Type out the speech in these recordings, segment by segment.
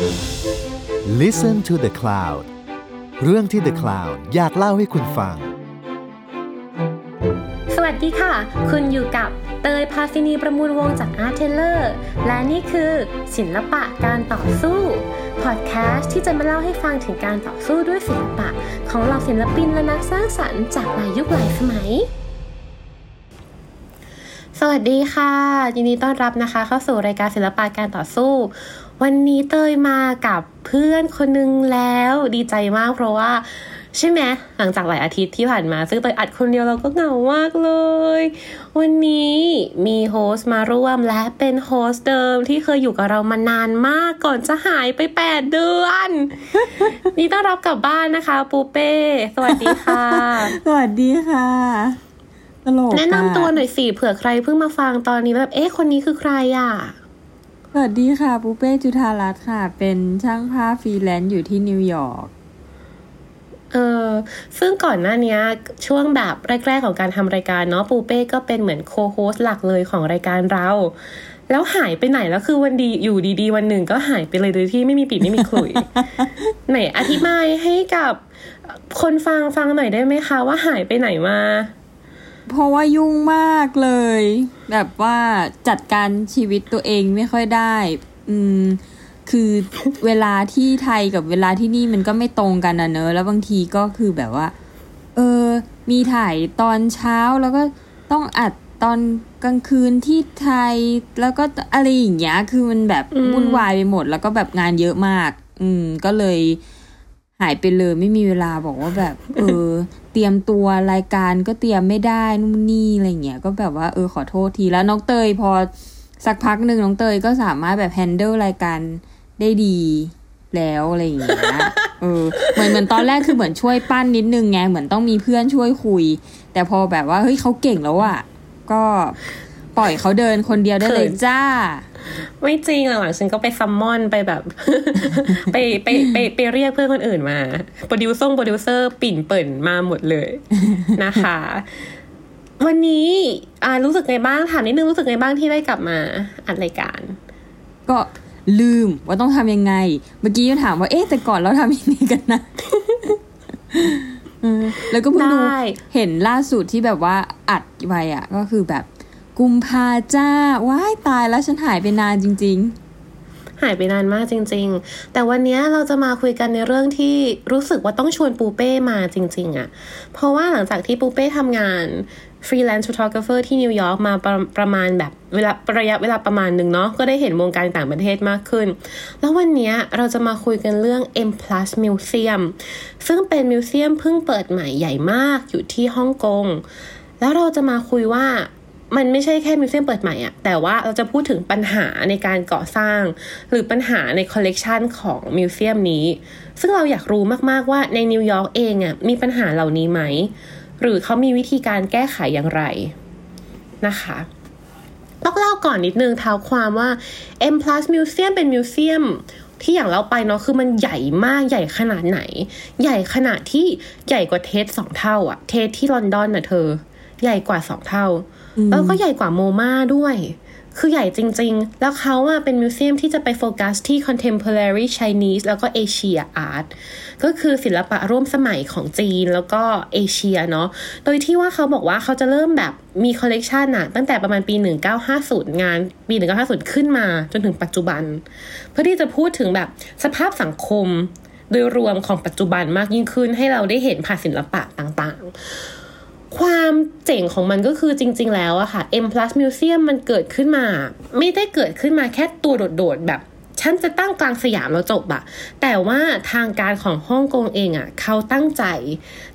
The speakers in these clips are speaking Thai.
Listen to the Cloud เรื่องที่ The Cloud อยากเล่าให้คุณฟัง สวัสดีค่ะ คุณอยู่กับเตยพาซินีประมูลวงจาก ARTTELLER และนี่คือศิลปะการต่อสู้พอดแคสต์ที่จะมาเล่าให้ฟังถึงการต่อสู้ด้วยศิลปะ ของเหล่าศิลปินและนักสร้างสรรค์จากหลายยุคหลายสมัย สวัสดีค่ะ ยินดีต้อนรับนะคะ เข้าสู่รายการศิลปะการต่อสู้ วันนี้เตยมากับเพื่อนคนนึงแล้วดีใจมากเพราะว่าใช่ไหมหลังจากหลายอาทิตย์ที่ผ่านมา ซึ่งเตยอัดคนเดียวเราก็เหงามากเลย วันนี้มี host มาร่วมและเป็น host เดิมที่เคยอยู่กับเรามานานมากก่อนจะหายไปแปดเดือน นี่ต้อนรับกลับบ้านนะคะ ปูเป้ สวัสดีค่ะ สวัสดีค่ะตลกแนะนำตัวหน่อยสิเผื่อใครเพิ่งมาฟังตอนนี้แบบเอ๊ะคนนี้คือใครอะ สวัสดีค่ะปูเป้จุธารัตน์ค่ะ เป็นช่างภาพฟรีแลนซ์อยู่ที่นิวยอร์กเออซึ่งก่อนหน้านี้ช่วงแบบแรก ๆ ของการทำรายการเนาะปูเป้ก็เป็นเหมือน co-host หลักเลยของรายการเรา แล้วหายไปไหนแล้วคือวันดีอยู่ดีๆ วันหนึ่งก็หายไปเลยโดยที่ไม่มีปี่ไม่มีขลุ่ย ไหนอธิบายให้กับคนฟังฟังหน่อยได้ไหมคะว่าหายไปไหนมา เพราะว่ายุ่งมากเลย แบบว่าจัดการชีวิตตัวเองไม่ค่อยได้ อืม คือเวลาที่ไทยกับเวลาที่นี่มันก็ไม่ตรงกันนะเนอะแล้วบางทีก็คือแบบว่า เออ มีถ่ายตอนเช้าแล้วก็ต้องอัดตอนกลางคืนที่ไทยแล้วก็อะไรอย่างเงี้ย คือมันแบบอืมวุ่นวายไปหมด แล้วก็แบบงานเยอะมาก อืม ก็เลยหายไปเลยไม่มีเวลาบอกว่าแบบ เออ เตรียมตัวรายการก็เตรียมไม่ได้นู่นนี่อะไรเงี้ยก็แบบว่าเออขอโทษทีแล้วน้องเตยพอสักพักหนึ่งน้องเตยก็สามารถแบบแฮนเดิลรายการได้ดีแล้วอะไรอย่างเงี้ย เออ เหมือนเหมือนตอนแรกคือเหมือนช่วยปั้นนิดนึงไง เหมือนต้องมีเพื่อนช่วยคุย แต่พอแบบว่าเฮ้ยเขาเก่งแล้วอะก็ปล่อยเขาเดินคนเดียวได้เลยจ้า ไม่จริงหลังๆฉันก็ไป summon ไปแบบ ไปไปไปไปเรียกเพื่อนคนอื่นมาโปรดิวซ่งโปรดิวเซอร์ปิ่นเปิ่นมาหมดเลยนะคะ วันนี้อ่ารู้สึกไงบ้างถามนิดนึงรู้สึกไงบ้างที่ได้กลับมาอัดรายการ ก็ลืมว่าต้องทำยังไง เมื่อกี้ยังถามว่าเอ๊ะแต่ก่อนเราทำยังไงกันนะเออแล้วก็เพิ่งดูได้เห็นล่าสุดที่แบบว่าอัดไว้อะก็คือแบบ กุมภาจ้าว้ายตายแล้วฉันหายไปนานจริง ๆ หายไปนานมากจริง ๆ แต่วันนี้เราจะมาคุยกันในเรื่องที่รู้สึกว่าต้องชวนปูเป้มาจริง ๆอะเพราะว่าหลังจากที่ปูเป้ทำงานฟรีแลนซ์ photographer ที่นิวยอร์กมาประประมาณแบบเวลาระยะเวลาประมาณหนึ่งเนาะก็ได้เห็นวงการต่างประเทศมากขึ้น แล้ววันนี้เราจะมาคุยกันเรื่อง M Plus Museum ซึ่งเป็น museum เพิ่งเปิดใหม่ใหญ่มากอยู่ที่ฮ่องกง แล้วเราจะมาคุยว่า มันไม่ใช่แค่ museum เปิดใหม่อะแต่ว่าเราจะพูดถึงปัญหาในการก่อสร้าง หรือปัญหาในคอลเลกชันของ museum นี้ ซึ่งเราอยากรู้มากๆว่าในนิวยอร์กเองอะมีปัญหาเหล่านี้ไหม หรือเขามีวิธีการแก้ไขอย่างไรนะคะต้องเล่าก่อนนิดนึงเท้าความว่า M Plus Museum เป็น museumที่อย่างเราไปเนาะคือมันใหญ่มากใหญ่ขนาดไหน ใหญ่ขนาดที่ใหญ่กว่า Tate สองเท่าอะ Tate ที่ลอนดอนน่ะเธอ ใหญ่กว่าสองเท่า แล้วก็ใหญ่กว่า MoMA ด้วย คือใหญ่จริง ๆ แล้วเขาอะเป็น museum ที่จะไปโฟกัสที่ contemporary Chinese แล้วก็ Asia Art ก็คือศิลปะร่วมสมัยของจีนแล้วก็เอเชียเนาะ โดยที่ว่าเขาบอกว่าเขาจะเริ่มแบบมีคอลเลกชันอะตั้งแต่ประมาณปี 1950 งานปี 1950 ขึ้นมาจนถึงปัจจุบัน เพื่อที่จะพูดถึงแบบสภาพสังคมโดยรวมของปัจจุบันมากยิ่งขึ้นให้เราได้เห็นผ่านศิลปะต่างๆ ความเจ๋งของมันก็คือจริง ๆ แล้วอะค่ะ M Plus Museum มันเกิดขึ้นมา ไม่ได้เกิดขึ้นมาแค่ตัวโดด ๆ แบบ ฉันจะตั้งกลางสยามแล้วจบอะแต่ว่าทางการของฮ่องกงเองอะเขาตั้งใจ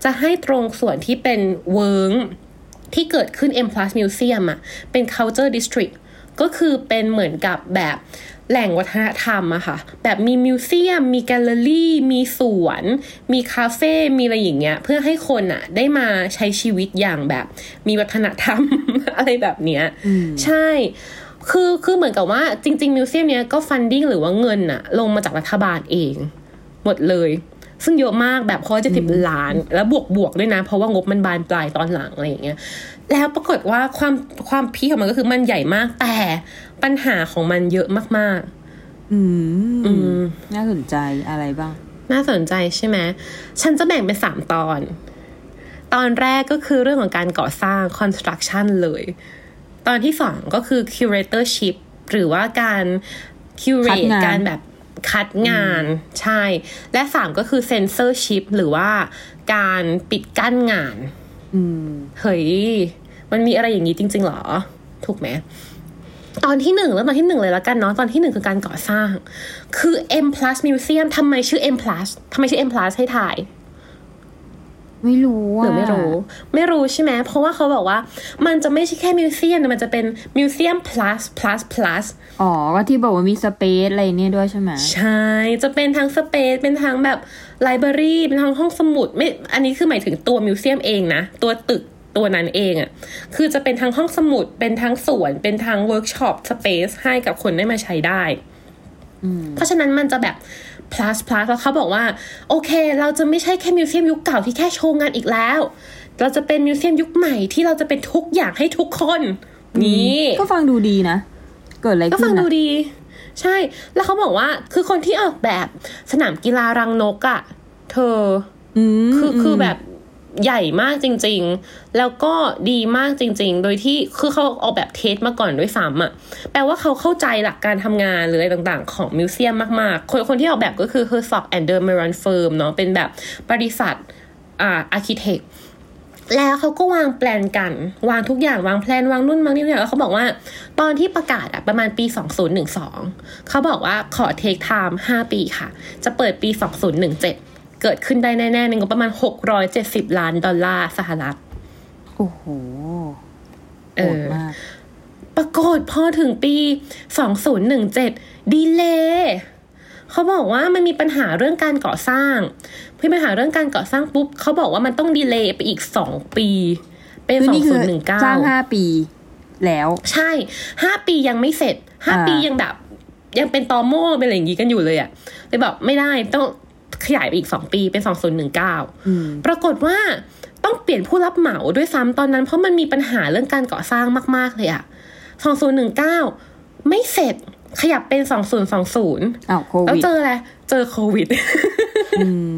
จะให้ตรงส่วนที่เป็นเวิ้งที่เกิดขึ้น M Plus Museum อะเป็น culture district ก็คือเป็นเหมือนกับแบบแหล่งวัฒนธรรมอะค่ะ แบบมี museum มีแกลเลอรี่ มีสวน มีคาเฟ่ มีอะไรอย่างเงี้ย เพื่อให้คนอะได้มาใช้ชีวิตอย่างแบบ มีวัฒนธรรม อะไรแบบเนี้ย ใช่ คือคือเหมือนกับว่าจริง ๆ museum เนี้ยก็ funding หรือว่าเงินอะลงมาจากรัฐบาลเอง หมดเลย ซึ่งเยอะมากแบบพอจะสิบล้าน แล้วบวกบวกๆด้วยนะ เพราะว่างบมันบานปลายตอนหลังอะไรอย่างเงี้ย แล้วปรากฏว่าความความพีคของมันก็คือมันใหญ่มาก แต่ปัญหาของมันเยอะมากอืมๆอืมน่าสนใจอะไรบ้าง น่าสนใจใช่ไหมฉันจะแบ่งเป็นสามตอน ตอนแรกก็คือเรื่องของการก่อสร้าง construction เลย ตอนที่สองก็คือ curatorship หรือว่าการคัด curate งานการแบบคัดงานใช่ และสามก็คือ censorship หรือว่าการปิดกั้นงาน อืม เฮ้ย มันมีอะไรอย่างนี้จริง ๆ หรอ ถูกไหม ตอนที่หนึ่งแล้วตอนที่หนึ่งเลยแล้วกันเนาะ ตอนที่หนึ่งคือการก่อสร้าง คือ M plus Museum ทำไมชื่อ M plus ทำไมชื่อ M plus ให้ถ่าย ไม่รู้หรือไม่รู้ ไม่รู้ใช่ไหม เพราะว่าเขาบอกว่า มันจะไม่ใช่แค่ museum แต่มันจะเป็น Museum plus plus plus อ๋อ ก็ที่บอกว่ามี space อะไรเนี่ยด้วยใช่ไหม ใช่ จะเป็นทั้ง space เป็นทั้งแบบ library เป็นทั้งห้องสมุดไม่อันนี้คือหมายถึงตัว museum เองนะ ตัวตึกตัวนั้นเองอะ่ะคือจะเป็นทั้งห้องสมุดเป็นทั้งสวน เป็นทั้ง workshop space ให้กับคนได้มาใช้ได้เพราะฉะนั้นมันจะแบบ plus plus แล้วเขาบอกว่า โอเค เราจะไม่ใช่แค่ museum ยุคเก่าที่แค่โชว์งานอีกแล้ว เราจะเป็นมิวเซียมยุคใหม่ที่เราจะเป็นทุกอย่างให้ทุกคน นี่ ก็ฟังดูดีนะ เกิดอะไรก็ขึ้ฟันงนะดูดี ใช่ แล้วเขาบอกว่าคือคนที่ออกแบบสนามกีฬารังนกอะ่ะ เธออืมคือคือแบบใหญ่มากจริง ๆ แล้วก็ดีมากจริง ๆ โดยที่คือเขาออกแบบเทสมาก่อนด้วยซ้ำอะแปลว่าเขาเข้าใจหลักการทำงานหรืออะไรต่างๆ ของมิวเซียมมากๆ คนคนที่ออกแบบก็คือ Herzog and de Meuron Firm เนาะเป็นแบบบริษัทอ่า architect แล้วเขาก็วางแปลนกัน วางทุกอย่างวางแพลนวางนู่นวางนี่เนี่ยแล้วเขาบอกว่า ตอนที่ประกาศอะประมาณปี 2012 เขาบอกว่าขอ take time 5ปีค่ะ จะเปิดปี 2017 เกิดขึ้นได้แน่ๆในงบประมาณ 670 ล้านดอลลาร์สหรัฐ โอ้โหเออโหดมากปรากฏพอถึงปี 2017 delayย์เขาบอกว่ามันมีปัญหาเรื่องการก่อสร้าง มีปัญหาเรื่องการก่อสร้างปุ๊บเขาบอกว่ามันต้องดีเลย์ไปอีก2ปี เป็นคือนี่คือ2019สร้างห้าปีแล้ว ใช่ห้าปียังไม่เสร็จห้าอ่าปียังแบบ ยังเป็นตอโม่เป็นอะไรอย่างงี้กันอยู่เลยอะเลยแบบไม่ได้ต้องขยายไปอีกสองปีเป็นสองศูนย์หนึ่งเก้าอืมปรากฏว่าต้องเปลี่ยนผู้รับเหมาด้วยซ้ำตอนนั้น เพราะมันมีปัญหาเรื่องการก่อสร้างมาก ๆ เลยอะสองศูนย์หนึ่งเก้าไม่เสร็จ ขยับเป็นสองศูนย์สองศูนย์อ้าวโคแล้ววิดเจออะไร เจอโควิดอืม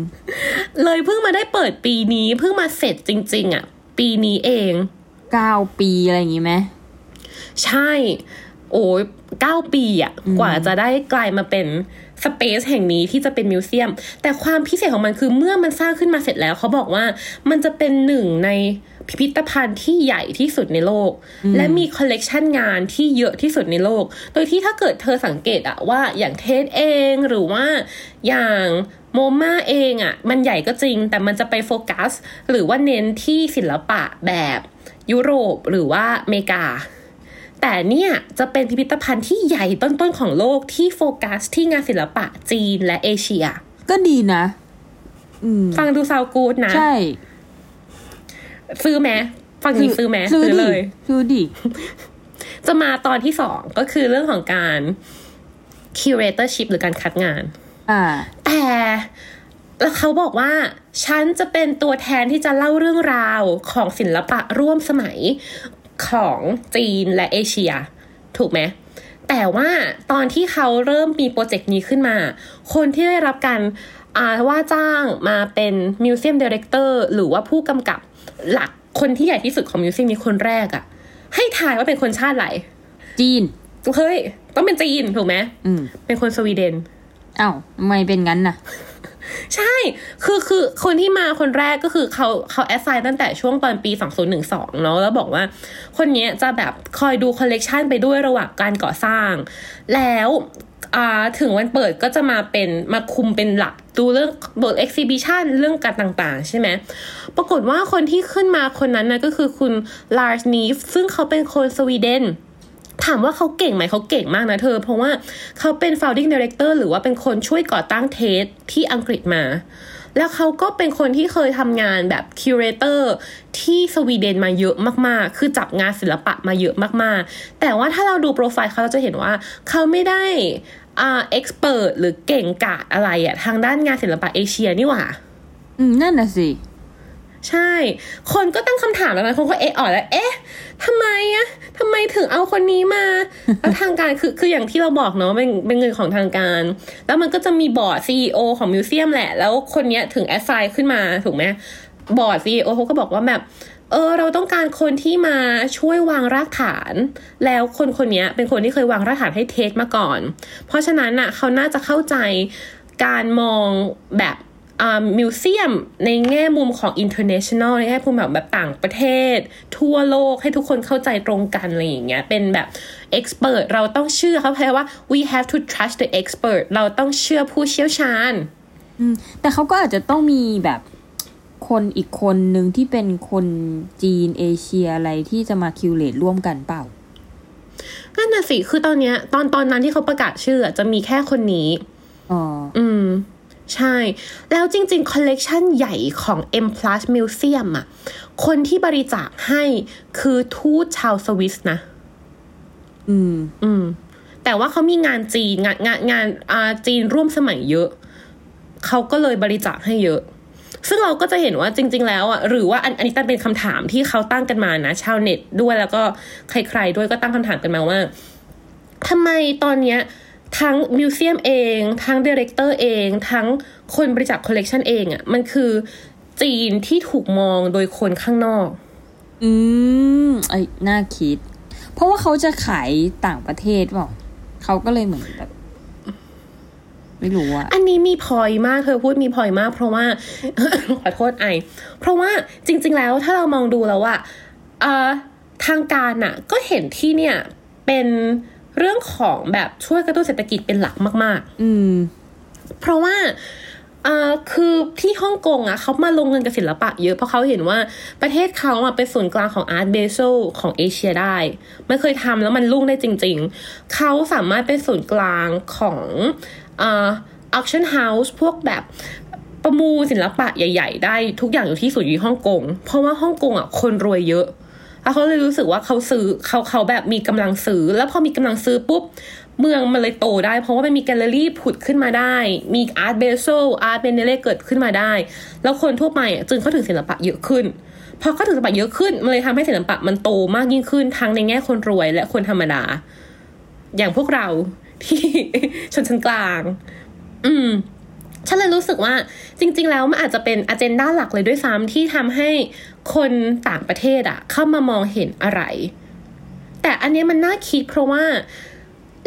เลยเพิ่งมาได้เปิดปีนี้เพิ่งมาเสร็จจริง ๆอะปีนี้เองเก้าปีอะไรอย่างงี้ไหมใช่ โอ้ยเก้าปีอะกว่าจะได้กลายมาเป็นสเปซแห่งนี้ที่จะเป็นมิวเซียม แต่ความพิเศษของมันคือเมื่อมันสร้างขึ้นมาเสร็จแล้วเขาบอกว่ามันจะเป็นหนึ่งใน พิพิธภัณฑ์ที่ใหญ่ที่สุดในโลก และมีคอลเลกชันงานที่เยอะที่สุดในโลก โดยที่ถ้าเกิดเธอสังเกตอะว่าอย่าง Tate เองหรือว่าอย่าง MoMA เองอะมันใหญ่ก็จริง แต่มันจะไปโฟกัส หรือว่าเน้นที่ศิลปะแบบยุโรปหรือว่าอเมริกาแต่เนี่ยจะเป็นพิพิธภัณฑ์ที่ใหญ่ต้นๆของโลกที่โฟกัสที่งานศิลปะจีนและเอเชีย ก็ดีนะอืมฟังดูซาวกูดนะ ใช่ ซื้อไหมฟังอย่างนี้ซื้อไหมซื้อดิเลยซื้อดิจะมาตอนที่สองก็คือเรื่องของการ curatorship หรือการคัดงาน อ่า แต่แล้วเขาบอกว่า ฉันจะเป็นตัวแทนที่จะเล่าเรื่องราวของศิลปะร่วมสมัยของจีนและเอเชีย ถูกไหม แต่ว่าตอนที่เขาเริ่มมีโปรเจกต์นี้ขึ้นมา คนที่ได้รับการอ่าว่าจ้างมาเป็น museum director หรือว่าผู้กำกับ หลักคนที่ใหญ่ที่สุดของ museum นี้คนแรกอะให้ทายว่าเป็นคนชาติอะไรจีนเฮ้ยต้องเป็นจีนถูกไหมอืมเป็นคนสวีเดนอ้าวทำไมเป็นงั้นน่ะ ใช่ คือคือคนที่มาคนแรกก็คือเขาเขา assign ตั้งแต่ช่วงตอนปี 2012 เนาะแล้วบอกว่า คนเนี้ยจะแบบคอยดูคอลเลกชันไปด้วยระหว่างการก่อสร้าง แล้วอ่าถึงวันเปิดก็จะมาเป็นมาคุมเป็นหลักดูเรื่องบท exhibition เรื่องการต่างๆ ใช่ไหม ปรากฏว่าคนที่ขึ้นมาคนนั้นนะก็คือคุณ Lars Nittve ซึ่งเขาเป็นคนสวีเดนถามว่าเขาเก่งไหมเขาเก่งมากนะเธอ เพราะว่าเขาเป็น founding director หรือว่าเป็นคนช่วยก่อตั้ง Tate ที่อังกฤษมา แล้วเขาก็เป็นคนที่เคยทำงานแบบ curator ที่สวีเดนมาเยอะมากๆ คือจับงานศิลปะมาเยอะมากๆ แต่ว่าถ้าเราดูโปรไฟล์เขาเราจะเห็นว่าเขาไม่ได้อ่า expert หรือเก่งกาจอะไรอะทางด้านงานศิลปะเอเชียนี่หว่า อืม นั่นน่ะสิ ใช่ คนก็ตั้งคำถามแล้วนะคนก็เอะอ่อนแล้ว เอ๊ะทำไมอะทำไมถึงเอาคนนี้มา แล้วทางการคือคืออย่างที่เราบอกเนาะเป็นเป็นเงินของทางการ แล้วมันก็จะมีบอร์ด CEO ของ museum แหละ แล้วคนเนี้ยถึง assign ขึ้นมาถูกไหมบอร์ด CEO เขาก็บอกว่าแบบเออเราต้องการคนที่มาช่วยวางรากฐาน แล้วคนคนนี้เป็นคนที่เคยวางรากฐานให้ Tate มาก่อน เพราะฉะนั้นน่ะเขาน่าจะเข้าใจการมองแบบ museum ในแง่มุมของ international ในแง่มุมแบบแบบต่างประเทศ ทั่วโลกให้ทุกคนเข้าใจตรงกันอะไรอย่างเงี้ยเป็นแบบ expert เราต้องเชื่อเขาแปลว่า we have to trust the expert เราต้องเชื่อผู้เชี่ยวชาญอืมแต่เขาก็อาจจะต้องมีแบบคนอีกคนหนึ่งที่เป็นคนจีนเอเชียอะไรที่จะมาคิวเลตร่วมกันเปล่านั่นน่ะสิ คือตอนเนี้ย ตอนตอนนั้นที่เขาประกาศชื่ออะจะมีแค่คนนี้ อ๋อ อืม ใช่ แล้วจริงๆ คอลเลกชันใหญ่ของ M Plus Museum อะคนที่บริจาคให้คือทูตชาวสวิสนะ อืม อืม แต่ว่าเขามีงานจีน งานงานงานอ่าจีนร่วมสมัยเยอะ เขาก็เลยบริจาคให้เยอะ ซึ่งเราก็จะเห็นว่าจริง ๆ แล้วอะหรือว่าอันอันนี้ตั้งเป็นคำถามที่เขาตั้งกันมานะ ชาวเน็ตด้วยแล้วก็ใคร ๆ ด้วยก็ตั้งคำถามกันมาว่าทำไมตอนเนี้ย ทั้ง museum เอง ทั้ง director เอง ทั้งคนบริจาคคอลเลกชันเองอะมันคือจีนที่ถูกมองโดยคนข้างนอก อืมไอ้น่าคิด เพราะว่าเขาจะขายต่างประเทศเปล่าเขาก็เลยเหมือนแบบไม่รู้อะอันนี้มีพอยมากเธอพูดมีพอยมาก เพราะว่า ขอโทษไอ เพราะว่าจริง ๆ แล้วถ้าเรามองดูแล้วอะเอ่อทางการน่ะก็เห็นที่เนี่ยเป็น เรื่องของแบบช่วยกระตุ้นเศรษฐกิจเป็นหลักมากอืมๆเพราะว่าเอ่อคือที่ฮ่องกงอะเขามาลงเงินกับศิลปะเยอะเพราะเขาเห็นว่าประเทศเขาอะเป็นศูนย์กลางของอาร์ตเบโซของเอเชียได้ไม่เคยทำแล้วมันรุ่งได้จริง ๆ เขาสามารถเป็นศูนย์กลางของเอ่อ auction house พวกแบบประมูลศิลปะใหญ่ ๆ ได้ทุกอย่างอยู่ที่ศูนย์อยู่ที่ฮ่องกง เพราะว่าฮ่องกงอะคนรวยเยอะ แล้วเขาเลยรู้สึกว่าเขาซื้อเขาเขาแบบมีกำลังซื้อ แล้วพอมีกำลังซื้อปุ๊บเมืองมันเลยโตได้ เพราะว่ามันมีแกลเลอรี่ผุดขึ้นมาได้ มีอาร์ตเบโซอาร์ตเบเนเล่เกิดขึ้นมาได้ แล้วคนทั่วไปจึงเข้าถึงศิลปะเยอะขึ้นพอเข้าถึงศิลปะเยอะขึ้นมันเลยทำให้ศิลปะมันโตมากยิ่งขึ้นทั้งในแง่คนรวยและคนธรรมดา อย่างพวกเราที่ชนชั้นกลาง อืม ฉันเลยรู้สึกว่าจริง ๆ แล้วมันอาจจะเป็นอ g e n d a หลักเลยด้วยซ้ำที่ทำให้คนต่างประเทศอะเข้ามามองเห็นอะไร แต่อันเนี้ยมันน่าคิดเพราะว่า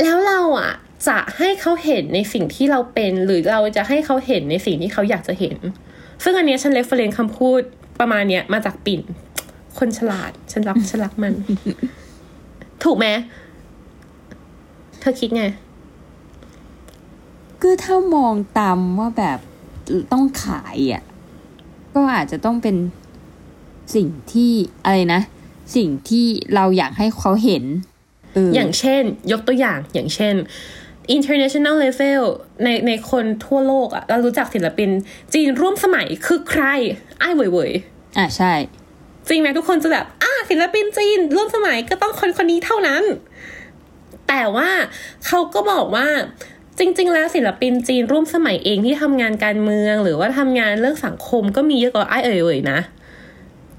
แล้วเราอะจะให้เขาเห็นในสิ่งที่เราเป็น หรือเราจะให้เขาเห็นในสิ่งที่เขาอยากจะเห็น ซึ่งอันเนี้ยฉันเลฟเฟรนคำพูดประมาณเนี้ยมาจากปิ่น คนฉลาด ฉันรักฉันรักมัน ถูกไหมเธอคิดไง คือถ้ามองตามว่าแบบต้องขายอะก็อาจจะต้องเป็นสิ่งที่อะไรนะ สิ่งที่เราอยากให้เขาเห็นเออออย่างเช่น ยกตัวอย่างอย่างเช่น international level ในในคนทั่วโลกอะเรารู้จักศิลปิน จีนร่วมสมัยคือใครไอ้เหวยเวยอะใช่ จริงไหมทุกคนจะแบบอ่าศิลปินจีนร่วมสมัยก็ต้องคนคนนี้เท่านั้น แต่ว่าเขาก็บอกว่า จริง ๆ แล้วศิลปินจีนร่วมสมัยเองที่ทำงานการเมือง หรือว่าทำงานเรื่องสังคมก็มีเยอะกว่าไอ้เอ๋ยเอ๋ยนะ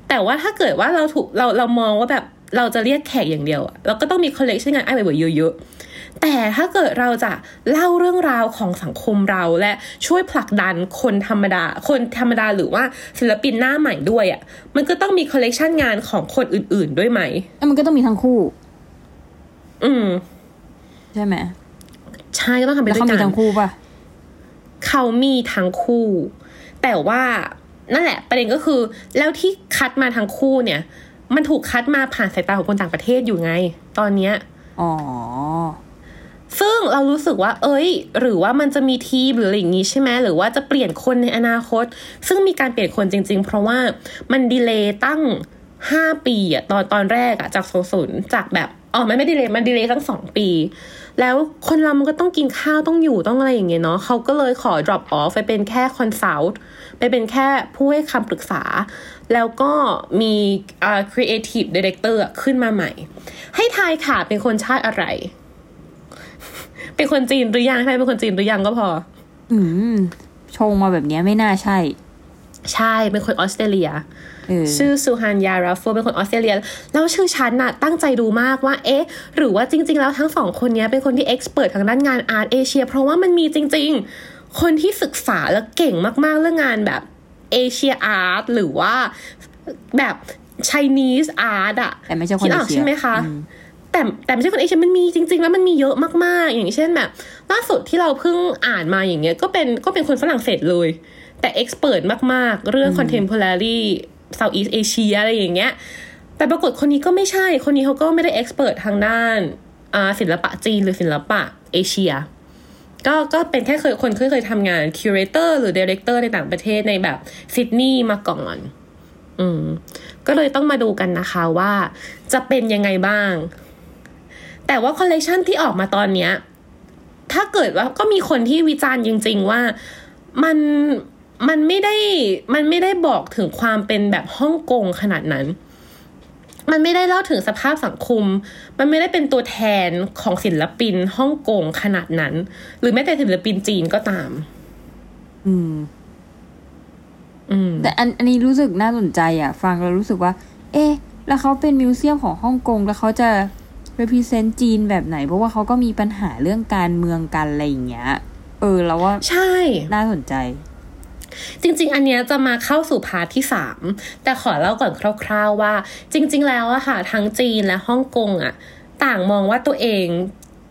แต่ว่าถ้าเกิดว่าเราถูกเราเรามองว่าแบบเราจะเรียกแขกอย่างเดียวอะเราก็ต้องมีคอลเลกชันงานอ้ายเว่ยเว่ยเยอะๆแต่ถ้าเกิดเราจะเล่าเรื่องราวของสังคมเราและช่วยผลักดันคนธรรมดา คนธรรมดาหรือว่าศิลปินหน้าใหม่ด้วยอะมันก็ต้องมีคอลเลกชันงานของคนอื่นๆด้วยไหมแล้วมันก็ต้องมีทั้งคู่ อืมใช่ไหม ใช่ก็ต้องทำไปแล้วด้วยเขามีกันทั้งคู่ป่ะเขามีทั้งคู่ แต่ว่านั่นแหละ ประเด็นก็คือ แล้วที่คัดมาทั้งคู่เนี่ย มันถูกคัดมาผ่านสายตาของคนต่างประเทศอยู่ไง ตอนเนี้ยอ๋อซึ่งเรารู้สึกว่า เอ้ย หรือว่ามันจะมีทีมหรืออะไรอย่างงี้ใช่ไหมหรือว่าจะเปลี่ยนคนในอนาคต ซึ่งมีการเปลี่ยนคนจริง ๆ เพราะว่ามัน delay ตั้งห้าปีอะตอนตอนแรกอะจากโซศูนย์จากแบบอ๋อมันไม่ delay มัน delay ตั้งสองปี แล้วคนเรามันก็ต้องกินข้าวต้องอยู่ต้องอะไรอย่างเงี้ยเนาะเขาก็เลยขอ drop off ไปเป็นแค่ consult ไปเป็นแค่ผู้ให้คำปรึกษา แล้วก็มีอ่า creative director ขึ้นมาใหม่ ให้ทายค่ะเป็นคนชาติอะไร เป็นคนจีนหรือยังใช่เป็นคนจีนหรือยังก็พอ อืมชงมาแบบนี้ไม่น่าใช่ ใช่เป็นคนออสเตรเลียเออชื่อ Suhanya Raffel เป็นคนออสเตรเลีย แล้วชื่อฉันน่ะตั้งใจดูมากว่า เอ๊ะ หรือว่าจริง ๆ แล้วทั้งสองคนเนี้ยเป็นคนที่ expert ทางด้านงาน art เอเชีย เพราะว่ามันมีจริง ๆ คนที่ศึกษาแล้วเก่งมาก ๆ เรื่องงานแบบเอเชียอาร์ตหรือว่าแบบ Chinese art อะแต่ไม่ใช่คนคิดอเออกเชียใช่ไหมคะอืมแต่แต่ไม่ใช่คนเอเชียมันมีจริง ๆ แล้วมันมีเยอะมากๆ อย่างเช่นแบบ ล่าสุดที่เราเพิ่งอ่านมาอย่างเงี้ยก็เป็นก็เป็นคนฝรั่งเศสเลย แต่เอ็กซ์เพรสมาก ๆ เรื่อง contemporary Southeast Asia อะไรอย่างเงี้ย แต่ปรากฏคนนี้ก็ไม่ใช่ คนนี้เขาก็ไม่ได้เอ็กซ์เพรสทางด้านอ่าศิลปะจีนหรือศิลปะเอเชีย ก็ก็เป็นแค่เคยคนเคยเคยทำงาน curator หรือ director ในต่างประเทศในแบบซิดนีย์มาก่อน อืม ก็เลยต้องมาดูกันนะคะว่าจะเป็นยังไงบ้าง แต่ว่าคอลเลกชันที่ออกมาตอนเนี้ยถ้าเกิดว่าก็มีคนที่วิจารณ์จริง ๆ ว่ามัน มันไม่ได้มันไม่ได้บอกถึงความเป็นแบบฮ่องกงขนาดนั้น มันไม่ได้เล่าถึงสภาพสังคม มันไม่ได้เป็นตัวแทนของศิลปินฮ่องกงขนาดนั้น หรือแม้แต่ศิลปินจีนก็ตาม อืม อืม แต่อันอันนี้รู้สึกน่าสนใจอะ ฟังแล้วรู้สึกว่า เอ๊ะ แล้วเขาเป็นมิวเซียมของฮ่องกงแล้วเขาจะ represent จีนแบบไหน เพราะว่าเขาก็มีปัญหาเรื่องการเมืองกันอะไรอย่างเงี้ย เออ แล้วว่า ใช่ น่าสนใจ จริง ๆ อันเนี้ยจะมาเข้าสู่พาร์ทที่สามแต่ขอเล่าก่อนคร่าว ๆ ว่า จริง ๆ แล้วอะค่ะทั้งจีนและฮ่องกงอะต่างมองว่าตัวเอง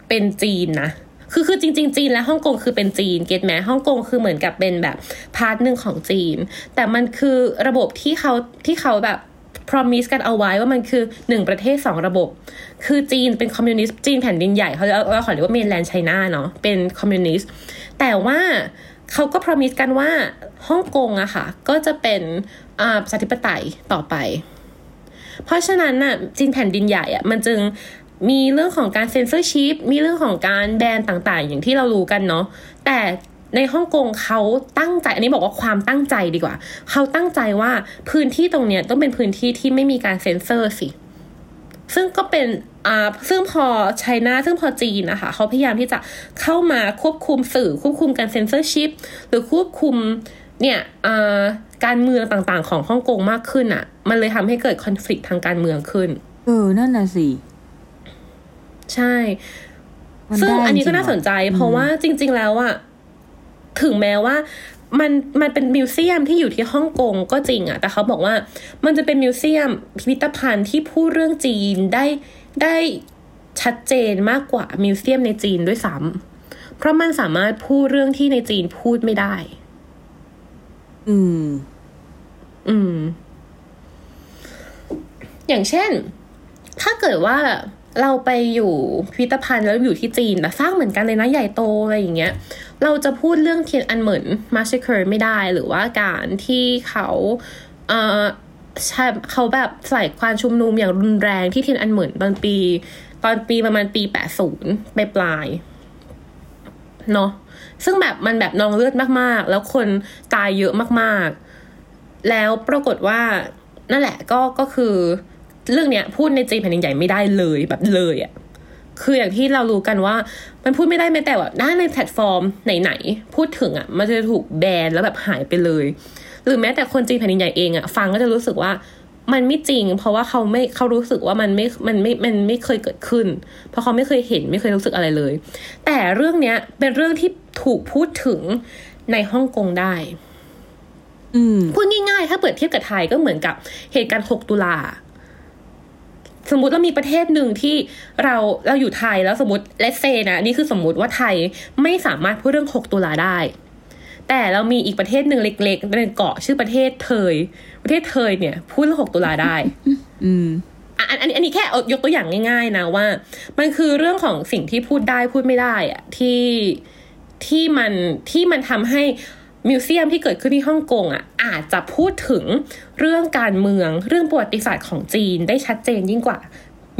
เป็นจีนนะคือคือจริงๆจีนและฮ่องกงคือเป็นจีนเก็ตไหมฮ่องกงคือเหมือนกับเป็นแบบ part หนึ่งของจีน แต่มันคือระบบที่เขาที่เขาแบบ promise กันเอาไว้ว่ามันคือหนึ่งประเทศสองระบบ คือจีนเป็นคอมมิวนิสต์จีนแผ่นดินใหญ่เขาเราขอเรียกว่า mainland China เนาะเป็นคอมมิวนิสต์แต่ว่า เขาก็ promise กันว่าฮ่องกงอะค่ะ ก็จะเป็นอ่าประชาธิปไตยต่อไป เพราะฉะนั้นน่ะจีนแผ่นดินใหญ่อะมันจึงมีเรื่องของการเซ็นเซอร์ชิพมีเรื่องของการแบนต่างๆ อย่างที่เรารู้กันเนาะแต่ในฮ่องกงเขาตั้งใจ อันนี้บอกว่าความตั้งใจดีกว่า เขาตั้งใจว่าพื้นที่ตรงเนี้ยต้องเป็นพื้นที่ที่ไม่มีการเซ็นเซอร์สิ ซึ่งก็เป็นอ่าซึ่งพอ China ซึ่งพอจีนนะคะเขาพยายามที่จะเข้ามาควบคุมสื่อ ควบคุมการเซ็นเซอร์ชิพหรือควบคุมเนี่ยอ่าการเมืองต่างๆ ของฮ่องกงมากขึ้นอะค่ะ มันเลยทำให้เกิดคอน FLICT ทางการเมืองขึ้น เออ นั่นน่ะสิ ใช่มันซึ่งได้อันนี้ก็จริงๆน่าสนใจว่ะเพราะว่าจริง ๆ แล้วอะถึงแม้ว่า มันมันเป็น museum ที่อยู่ที่ฮ่องกงก็จริงอะแต่เขาบอกว่ามันจะเป็น museum พิพิธภัณฑ์ที่พูดเรื่องจีนได้ได้ชัดเจนมากกว่า museum ในจีนด้วยซ้ำเพราะมันสามารถพูดเรื่องที่ในจีนพูดไม่ได้ อืม อืม อย่างเช่น ถ้าเกิดว่าเราไปอยู่พิพิธภัณฑ์แล้วอยู่ที่จีนแต่สร้างเหมือนกันเลยนะใหญ่โตอะไรอย่างเงี้ย เราจะพูดเรื่องเทียนอันเหมิน massacre ไม่ได้หรือว่าการที่เขาเอ่อใช่เขาแบบใส่ความชุมนุมอย่างรุนแรงที่เทียนอันเหมินตอนปี ตอนปีประมาณปีแปดศูนย์ปลายปลายเนาะซึ่งแบบมันแบบนองเลือดมากๆ แล้วคนตายเยอะมากๆ แล้วปรากฏว่านั่นแหละก็ก็คือเรื่องเนี้ยพูดในจีนแผ่นดินใหญ่ไม่ได้เลยแบบเลยอะ คืออย่างที่เรารู้กันว่า มันพูดไม่ได้แม้แต่ว่าด้านในแพลตฟอร์มไหนๆพูดถึงอะ่ะ มันจะถูกแบนแล้วแบบหายไปเลย หรือแม้แต่คนจีนแผ่นดินใหญ่เองอะ่ะฟังก็จะรู้สึกว่ามันไม่จริง เพราะว่าเขาไม่เขารู้สึกว่ามันไม่มันไม่มันไม่เคยเกิดขึ้น เพราะเขาไม่เคยเห็นไม่เคยรู้สึกอะไรเลย แต่เรื่องเนี้ยเป็นเรื่องที่ถูกพูดถึงในฮ่องกงได้อืมพูดง่ายๆ ถ้าเปิดเทียบกับไทยก็เหมือนกับเหตุการณ์ 6 ตุลา สมมุติเรามีประเทศหนึ่งที่เราเราอยู่ไทยแล้วสมมติเลสเซนะนี่คือสมมุติว่าไทยไม่สามารถพูดเรื่อง 6 ตุลาได้ แต่เรามีอีกประเทศหนึ่งเล็กๆเป็นเกาะชื่อประเทศเทย ประเทศเทยเนี่ย พูดเรื่อง 6 ตุลาได้ อืมอะอันอันนี้อันนี้แค่เอายกตัวอย่างง่าย ๆ นะว่า มันคือเรื่องของสิ่งที่พูดได้พูดไม่ได้อะที่ที่มันที่มันทำให้ มิวเซียมที่เกิดขึ้นที่ฮ่องกงอะอาจจะพูดถึงเรื่องการเมืองเรื่องประวัติศาสตร์ของจีนได้ชัดเจนยิ่งกว่า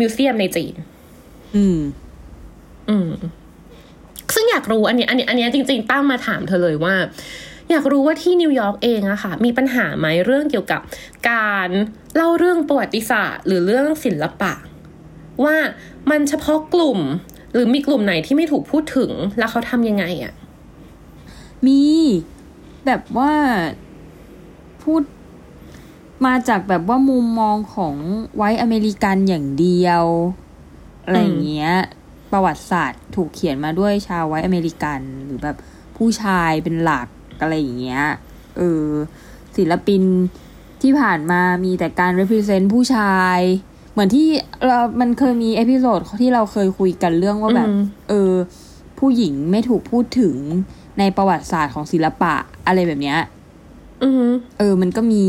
มิวเซียมในจีน อืม อืม ซึ่งอยากรู้อันนี้ อันนี้ อันนี้จริง ๆ ตั้งมาถามเธอเลยว่า อยากรู้ว่าที่นิวยอร์กเองอะค่ะ มีปัญหาไหมเรื่องเกี่ยวกับการเล่าเรื่องประวัติศาสตร์ หรือเรื่องศิลปะ ว่ามันเฉพาะกลุ่ม หรือมีกลุ่มไหนที่ไม่ถูกพูดถึงแล้วเขาทำยังไงอะมี แบบว่าพูดมาจากแบบว่ามุมมองของ white American อย่างเดียว อะไรอย่างเงี้ย ประวัติศาสตร์ถูกเขียนมาด้วยชาว white American หรือแบบผู้ชายเป็นหลักอะไรอย่างเงี้ยเออศิลปินที่ผ่านมามีแต่การ represent ผู้ชาย เหมือนที่เรา มันเคยมี episode ที่เราเคยคุยกันเรื่องว่าแบบอืมเออ ผู้หญิงไม่ถูกพูดถึง ในประวัติศาสตร์ของศิลปะอะไรแบบเนี้ยอือหือเออ มันก็มี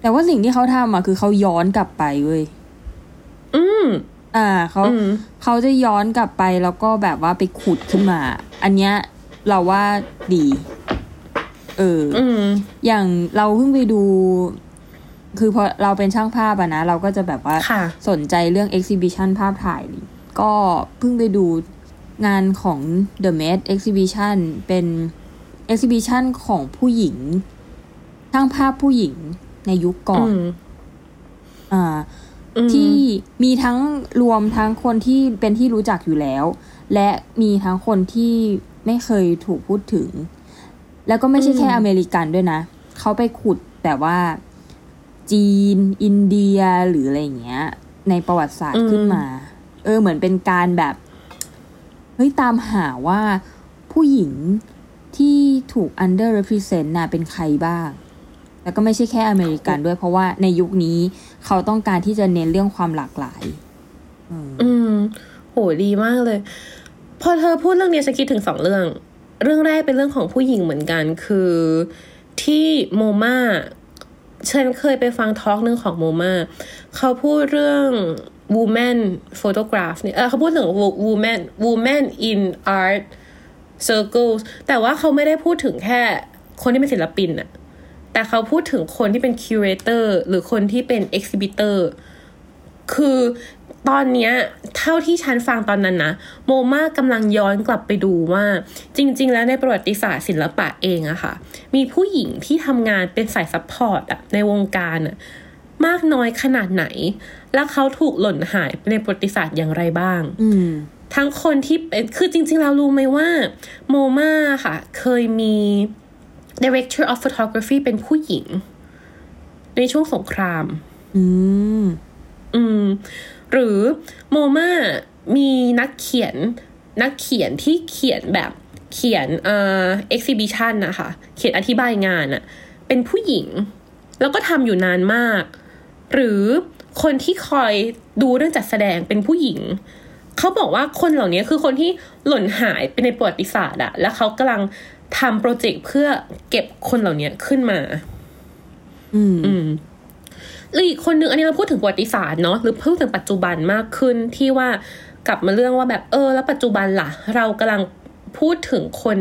แต่ว่าสิ่งที่เขาทำอะคือเขาย้อนกลับไปเว้ยอืมอ่าเขาอืมเขาจะย้อนกลับไปแล้วก็แบบว่าไปขุดขึ้นมา อันเนี้ยเราว่าดี เอออืมอย่างเราเพิ่งไปดู คือพอเราเป็นช่างภาพอะนะ เราก็จะแบบว่าค่ะสนใจเรื่อง exhibition ภาพถ่ายก็เพิ่งไปดู งานของ The Met Exhibition เป็น exhibition ของผู้หญิงช่างภาพผู้หญิงในยุคก่อนอืมอ่าอืมที่มีทั้งรวมทั้งคนที่เป็นที่รู้จักอยู่แล้ว และมีทั้งคนที่ไม่เคยถูกพูดถึง แล้วก็ไม่ใช่แค่อืมอเมริกันด้วยนะ เขาไปขุดแบบว่าจีน อินเดียหรืออะไรอย่างเงี้ย ในประวัติศาสตร์ขึ้นมา เออเหมือนเป็นการแบบเฮ้ยตามหาว่าผู้หญิงที่ถูก under represent น่ะเป็นใครบ้าง แล้วก็ไม่ใช่แค่อเมริกันด้วย เพราะว่าในยุคนี้เขาต้องการที่จะเน้นเรื่องความหลากหลาย อืมโหดีมากเลย พอเธอพูดเรื่องนี้ฉันคิดถึงสองเรื่อง เรื่องแรกเป็นเรื่องของผู้หญิงเหมือนกัน คือที่โมมาฉันเคยไปฟังทอล์กหนึ่งของโมมาเขาพูดเรื่อง woman photograph เนี่ยเออเขาพูดถึง woman woman in art circles แต่ว่าเขาไม่ได้พูดถึงแค่คนที่เป็นศิลปินอะแต่เขาพูดถึงคนที่เป็น curator หรือคนที่เป็น exhibitor คือตอนเนี้ยเท่าที่ฉันฟังตอนนั้นนะโมมากำลังย้อนกลับไปดูว่าจริง ๆ แล้วในประวัติศาสตร์ศิลปะเองอะค่ะ มีผู้หญิงที่ทำงานเป็นสาย support อะในวงการอะ มากน้อยขนาดไหน แล้วเขาถูกหล่นหายไปในประวัติศาสตร์อย่างไรบ้าง อืมทั้งคนที่เป็นคือจริง ๆ เรารู้ไหมว่า MoMA ค่ะ เคยมี director of photography เป็นผู้หญิง ในช่วงสงคราม อืม อืม หรือ MoMA มีนักเขียน นักเขียนที่เขียนแบบเขียนเอ่อ exhibition นะคะ เขียนอธิบายงานอะเป็นผู้หญิง แล้วก็ทำอยู่นานมาก หรือคนที่คอยดูเรื่องจัดแสดงเป็นผู้หญิง เขาบอกว่าคนเหล่านี้คือคนที่หล่นหายไปในประวัติศาสตร์อะแล้วเขากำลังทำโปรเจกต์เพื่อเก็บคนเหล่านี้ขึ้นมา อืมอืมหรืออีกคนนึงอันนี้เราพูดถึงประวัติศาสตร์เนาะหรือพูดถึงปัจจุบันมากขึ้นที่ว่ากลับมาเรื่องว่าแบบเออ แล้วปัจจุบันล่ะ เรากำลังพูดถึงคน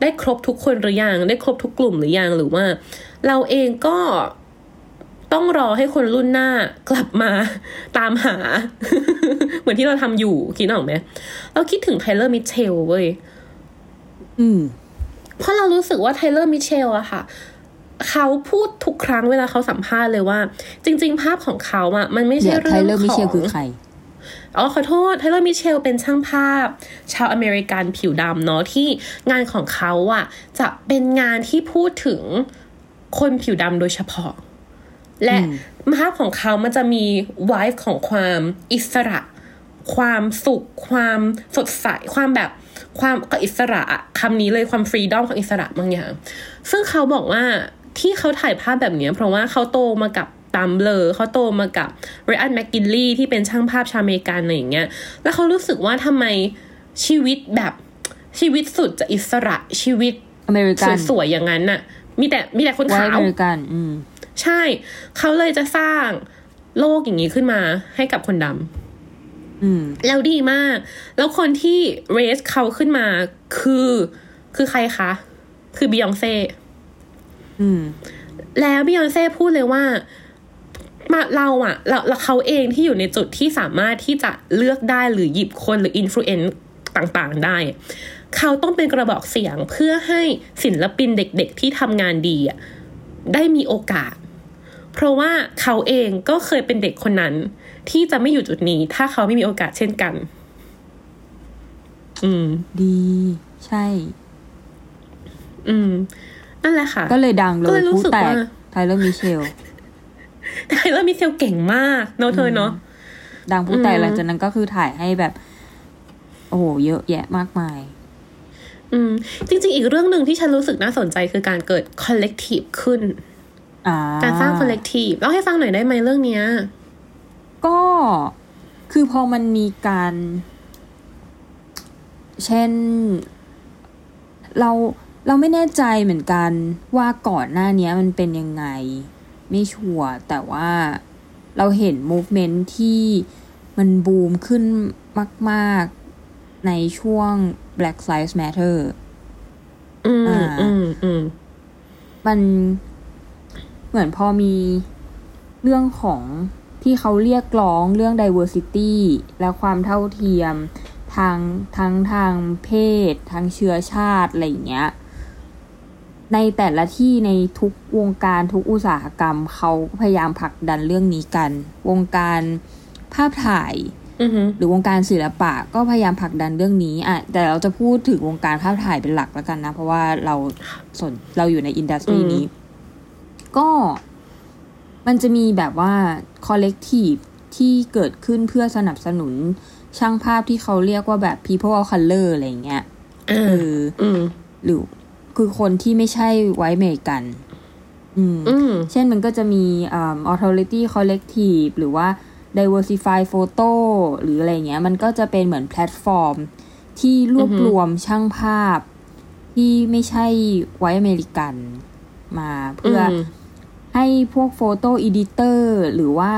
ได้ครบทุกคนหรือยังได้ครบทุกกลุ่มหรือยังหรือว่า เราเองก็ ต้องรอให้คนรุ่นหน้ากลับมาตามหา เหมือนที่เราทำอยู่คิดออกไหมเราคิดถึง Tyler Mitchell เว้ยอืมเพราะเรารู้สึกว่า Tyler Mitchell อะค่ะ เขาพูดทุกครั้งเวลาเขาสัมภาษณ์เลยว่า จริง ๆ ภาพของเขาอะมันไม่ใช่เรื่องของ เดี๋ยว Tyler Mitchell คือใครอ๋อขอโทษ Tyler Mitchell เป็นช่างภาพ ชาวอเมริกันผิวดำเนาะที่งานของเขาอะจะเป็นงานที่พูดถึงคนผิวดำโดยเฉพาะ และภาพของเขามันจะมีวายของความอิสระ ความสุข ความสดใส ความแบบความอิสระอะคำนี้เลยความ freedom ของอิสระบางอย่าง ซึ่งเขาบอกว่าที่เขาถ่ายภาพแบบเนี้ยเพราะว่าเขาโตมากับ Tumblr เขาโตมากับ Ryan McGinley ที่เป็นช่างภาพชาวอเมริกันอะไรอย่างเงี้ย แล้วเขารู้สึกว่าทำไมชีวิตแบบชีวิตสุดจะอิสระชีวิตอเมริกันสวยๆยๆอย่างนั้นน่ะ มีแต่มีแต่คนขาว white American อืม ใช่ เขาเลยจะสร้างโลกอย่างนี้ขึ้นมาให้กับคนดำอืมแล้วดีมาก แล้วคนที่raise เขาขึ้นมาคือคือใครคะ คือบิยองเซ่อืมแล้วบิยอนเซ่พูดเลยว่ามาเราอะเราเราเขาเองที่อยู่ในจุดที่สามารถที่จะเลือกได้หรือหยิบคนหรือ influence ต่างๆ ได้ เขาต้องเป็นกระบอกเสียงเพื่อให้ศิลปินเด็กๆที่ทำงานดีอะได้มีโอกาส เพราะว่าเขาเองก็เคยเป็นเด็กคนนั้น ที่จะไม่อยู่จุดนี้ ถ้าเขาไม่มีโอกาสเช่นกัน อืม ดี ใช่ อืม นั่นแหละค่ะ ก็เลยดังเลก็เลยยรู้ผู้สึกแตกว่าไทเลอร์มิเชลไทเลอร์มิเซลเก่งมากเนาะเธอเนาะดังผู้แตกอืมหลังจากนั้นก็คือถ่ายให้แบบ โอ้โห เยอะแยะมากมาย อืม จริง ๆ อีกเรื่องหนึ่งที่ฉันรู้สึกน่าสนใจคือการเกิด collective ขึ้นอ่าการสร้าง collective เล่าให้ฟังหน่อยได้ไหมเรื่องเนี้ย ก็คือพอมันมีการ เช่น เราเราไม่แน่ใจเหมือนกันว่าก่อนหน้าเนี้ยมันเป็นยังไง ไม่ชัวร์แต่ว่าเราเห็น movement ที่มันบูมขึ้นมาก ๆ ในช่วง Black Lives Matter อืมอ่าอืมอืมมัน เหมือนพอมีเรื่องของที่เขาเรียกร้องเรื่อง diversity และความเท่าเทียมทางทั้งทางเพศ ทางเชื้อชาติ อะไรอย่างเงี้ย ในแต่ละที่ในทุกวงการทุกอุตสาหกรรมเขาก็พยายามผลักดันเรื่องนี้กัน วงการภาพถ่ายอือหือหรือวงการศิลปะก็พยายามผลักดันเรื่องนี้อะแต่เราจะพูดถึงวงการภาพถ่ายเป็นหลักแล้วกันนะ เพราะว่าเราสนเราอยู่ใน industry อืมนี้ ก็มันจะมีแบบว่า collective ที่เกิดขึ้นเพื่อสนับสนุนช่างภาพที่เขาเรียกว่าแบบ people of color อะไรอย่างเงี้ยอ่าคืออืมหรือคือคนที่ไม่ใช่ white American อืมอืม เช่นมันก็จะมีอ่า Authority Collective หรือว่า Diversify Photo หรืออะไรเงี้ย มันก็จะเป็นเหมือนแพลตฟอร์ม ที่รวบอือฮึรวมช่างภาพที่ไม่ใช่ white American มาเพื่อ อืมให้พวก photo editor หรือว่า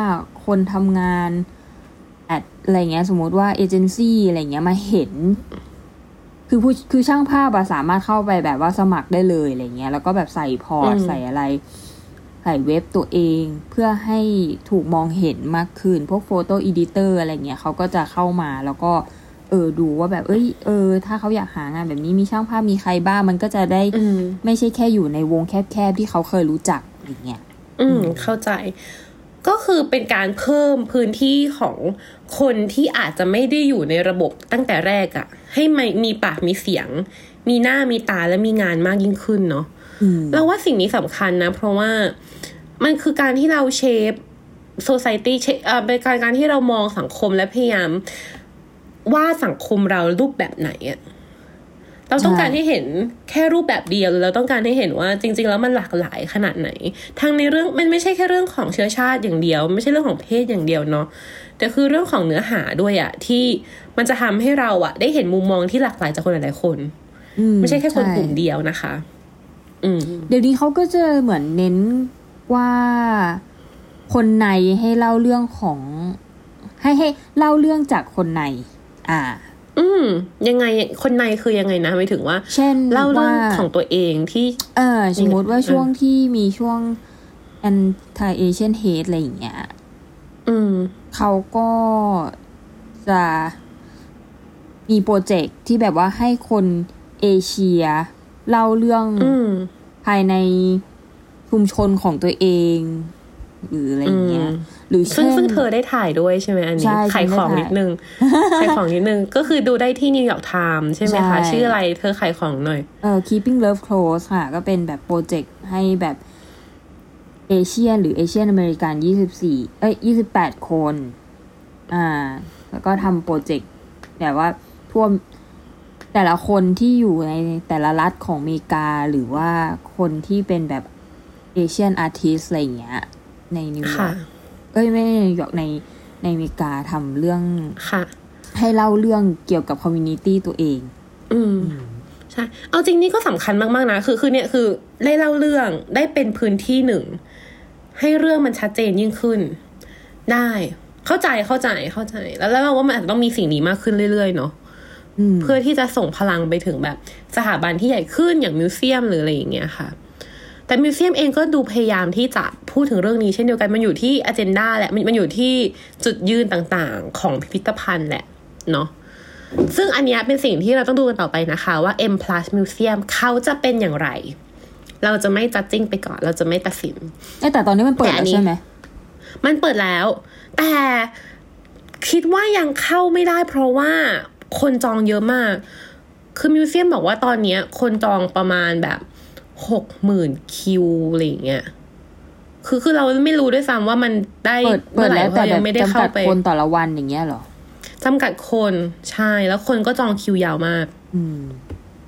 คนทำงาน ad อะไรเงี้ยสมมติว่าเอเจนซี่อะไรเงี้ยมาเห็น คือผู้คือช่างภาพอะสามารถเข้าไปแบบว่าสมัครได้เลยอะไรเงี้ยแล้วก็แบบใส่ port อืมใส่อะไร ใส่เว็บตัวเองเพื่อให้ถูกมองเห็นมากขึ้น พวก photo editor อะไรเงี้ยเขาก็จะเข้ามาแล้วก็เออดูว่าแบบ เอ้ย เออ ถ้าเขาอยากหางานแบบนี้มีช่างภาพมีใครบ้าง มันก็จะได้อืมไม่ใช่แค่อยู่ในวงแคบๆที่เขาเคยรู้จัก อย่างเงี้ยอืมเข้าใจ ก็คือเป็นการเพิ่มพื้นที่ของคนที่อาจจะไม่ได้อยู่ในระบบตั้งแต่แรกอะ่ะ ให้มีมีปากมีเสียง มีหน้ามีตาและมีงานมากยิ่งขึ้นเนาะอืมเราว่าสิ่งนี้สำคัญนะ เพราะว่ามันคือการที่เราเชฟ society เชเอ่อเป็นการการที่เรามองสังคมและพยายามว่าดสังคมเรารูปแบบไหนอะ เราต้องการให้เห็นแค่รูปแบบเดียวหรือเราต้องการให้เห็นว่าจริง ๆ แล้วมันหลากหลายขนาดไหนทั้งในเรื่องมันไม่ใช่แค่เรื่องของเชื้อชาติอย่างเดียว ไม่ใช่เรื่องของเพศอย่างเดียวเนาะแต่คือเรื่องของเนื้อหาด้วยอะที่มันจะทำให้เราอะได้เห็นมุมมองที่หลากหลายจากคนหลายๆคนอืไม่ใช่แค่คนใช่กลุ่มเดียวนะคะ อืมเดี๋ยวนี้เขาก็จะเหมือนเน้นว่าคนในให้เล่าเรื่องของ ให้ให้เล่าเรื่องจากคนใน อ่า อืม ยังไงคนในคือยังไงนะหมายถึงว่า เช่นเล่าเรื่องว่าของตัวเองที่ เออสมมติว่าอืมช่วงที่มีช่วง anti Asian hate อะไรอย่างเงี้ยอืม เขาก็จะมีโปรเจกต์ที่แบบว่าให้คนเอเชีย เล่าเรื่องอืมภายในชุมชนของตัวเอง หรืออะไรอย่างเงี้ยอืมหรือซึ่งเช่นซึ่งเธอได้ถ่ายด้วยใช่ไหมอันนี้ใช่ขายของฉันได้ถ่ายนิดนึงขายของนิดนึงก็คือดูได้ที่นิวยอร์กไทม์ใช่ไหมใช่คะชื่ออะไรเธอขายของหน่อยเอ่อ keeping love close ค่ะ ก็เป็นแบบโปรเจกต์ให้แบบ Asian หรือ Asian American ยี่สิบสี่เอ้ยยี่สิบแปดคน อ่า แล้วก็ทำโปรเจกต์แบบว่าทั่วแต่ละคนที่อยู่ในแต่ละรัฐของอเมริกาหรือว่าคนที่เป็นแบบ Asian artist อะไรอย่างเงี้ย ในนิวยอร์กค่ะเอ้ยไม่ใช่นิวยอร์กในในอเมริกาทำเรื่องค่ะ ให้เล่าเรื่องเกี่ยวกับ community ตัวเอง อืมใช่ เอาจริงนี่ก็สำคัญมากๆนะ คือคือเนี่ยคือได้เล่าเรื่องได้เป็นพื้นที่หนึ่ง ให้เรื่องมันชัดเจนยิ่งขึ้น ได้เข้าใจเข้าใจเข้าใจ แล้วแล้วเราว่ามันอาจจะต้องมีสิ่งนี้มากขึ้นเรื่อยๆเนาะอืมเพื่อที่จะส่งพลังไปถึงแบบสถาบันที่ใหญ่ขึ้นอย่างมิวเซียมหรืออะไรอย่างเงี้ยค่ะ แต่มิวเซียมเองก็ดูพยายามที่จะพูดถึงเรื่องนี้เช่นเดียวกัน มันอยู่ที่อ g e n d a แหละมันมันอยู่ที่จุดยืนต่างๆ ของพิพิธภัณฑ์แหละเนาะซึ่งอันเนี้ยเป็นสิ่งที่เราต้องดูกันต่อไปนะคะว่า M Plus Museum เขาจะเป็นอย่างไร เราจะไม่จัดจิ้งไปก่อน เราจะไม่ตัดสินเอ้ยแต่ตอนนี้มันเปิดแต่อัแล้วนนี้ใช่ไหมมันเปิดแล้ว แต่คิดว่ายังเข้าไม่ได้ เพราะว่าคนจองเยอะมาก คือมิวเซียมบอกว่าตอนเนี้ยคนจองประมาณแบบ หกหมื่นคิวอะไรอย่างเงี้ยคือคือเราไม่รู้ด้วยซ้ำว่ามันได้เปิดเปิดแล้วมื่แต่อไหร่พราะแบยับงไม่ได้จำเข้ากัดไปคนต่อละวันอย่างเงี้ยเหรอจำกัดคนใช่แล้วคนก็จองคิวยาวมาก อืม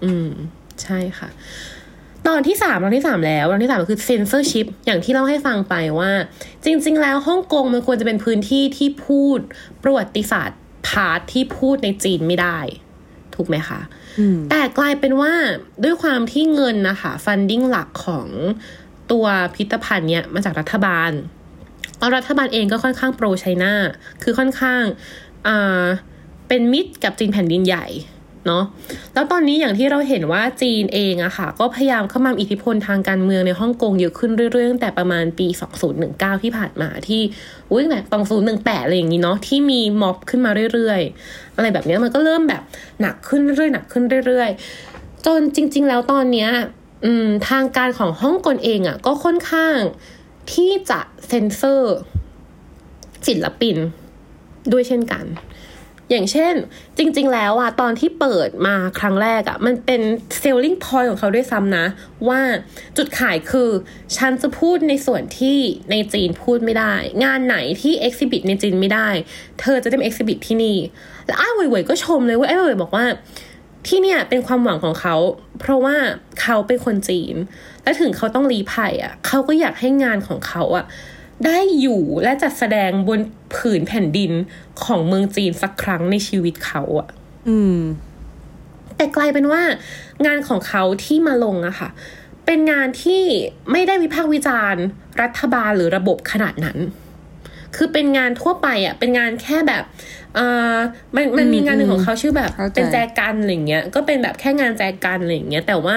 อืม ใช่ค่ะ ตอนที่สามตอนที่สามแล้วตอนที่สามคือเซนเซอร์ชิพอย่างที่เล่าให้ฟังไปว่า จริง ๆ แล้วฮ่องกงมันควรจะเป็นพื้นที่ที่พูดประวัติศาสตร์ part ที่พูดในจีนไม่ได้ ถูกไหมคะอืม แต่กลายเป็นว่าด้วยความที่เงินนะคะ funding หลักของตัวพิพิธภัณฑ์เนี่ยมาจากรัฐบาลแล้วรัฐบาลเองก็ค่อนข้าง pro-Chinaคือค่อนข้างอ่าเป็นมิตรกับจีนแผ่นดินใหญ่ เนาะแล้วตอนนี้อย่างที่เราเห็นว่าจีนเองอะค่ะ ก็พยายามเข้ามามีอิทธิพลทางการเมืองในฮ่องกงเยอะขึ้นเรื่อยๆตั้งแต่ประมาณปี 2019 ที่ผ่านมาที่อุ้ยตั้งแต่2018อะไรอย่างนี้เนาะที่มีม็อบขึ้นมาเรื่อยๆ อะไรแบบนี้มันก็เริ่มแบบหนักขึ้นเรื่อยๆหนักขึ้นเรื่อยๆ จนจริง ๆ แล้วตอนเนี้ยทางการของฮ่องกงเองอะก็ค่อนข้างที่จะเซ็นเซอร์ศิลปินด้วยเช่นกัน อย่างเช่น จริง ๆ แล้วอะตอนที่เปิดมาครั้งแรกอะมันเป็น selling point ของเขาด้วยซ้ำนะ ว่าจุดขายคือฉันจะพูดในส่วนที่ในจีนพูดไม่ได้ งานไหนที่ exhibit ในจีนไม่ได้ เธอจะได้มา exhibit ที่นี่ แล้วไอ้เว่ยๆก็ชมเลยว่าไอ้เว่ยๆบอกว่าที่เนี่ยเป็นความหวังของเขา เพราะว่าเขาเป็นคนจีน และถึงเขาต้องรีภัยอะ เขาก็อยากให้งานของเขาอะ ได้อยู่และจัดแสดงบนผืนแผ่นดินของเมืองจีนสักครั้งในชีวิตเขาอะอืม แต่กลายเป็นว่า งานของเขาที่มาลงอะค่ะ เป็นงานที่ไม่ได้วิพากษ์วิจารณ์ รัฐบาลหรือระบบขนาดนั้น คือเป็นงานทั่วไปอะเป็นงานแค่แบบเอ่อมันมันมีงานหนึ่งของเขาชื่อแบบเข้าใจเป็นแจกันอะไรอย่างเงี้ย ก็เป็นแบบแค่งานแจกันอะไรอย่างเงี้ย แต่ว่า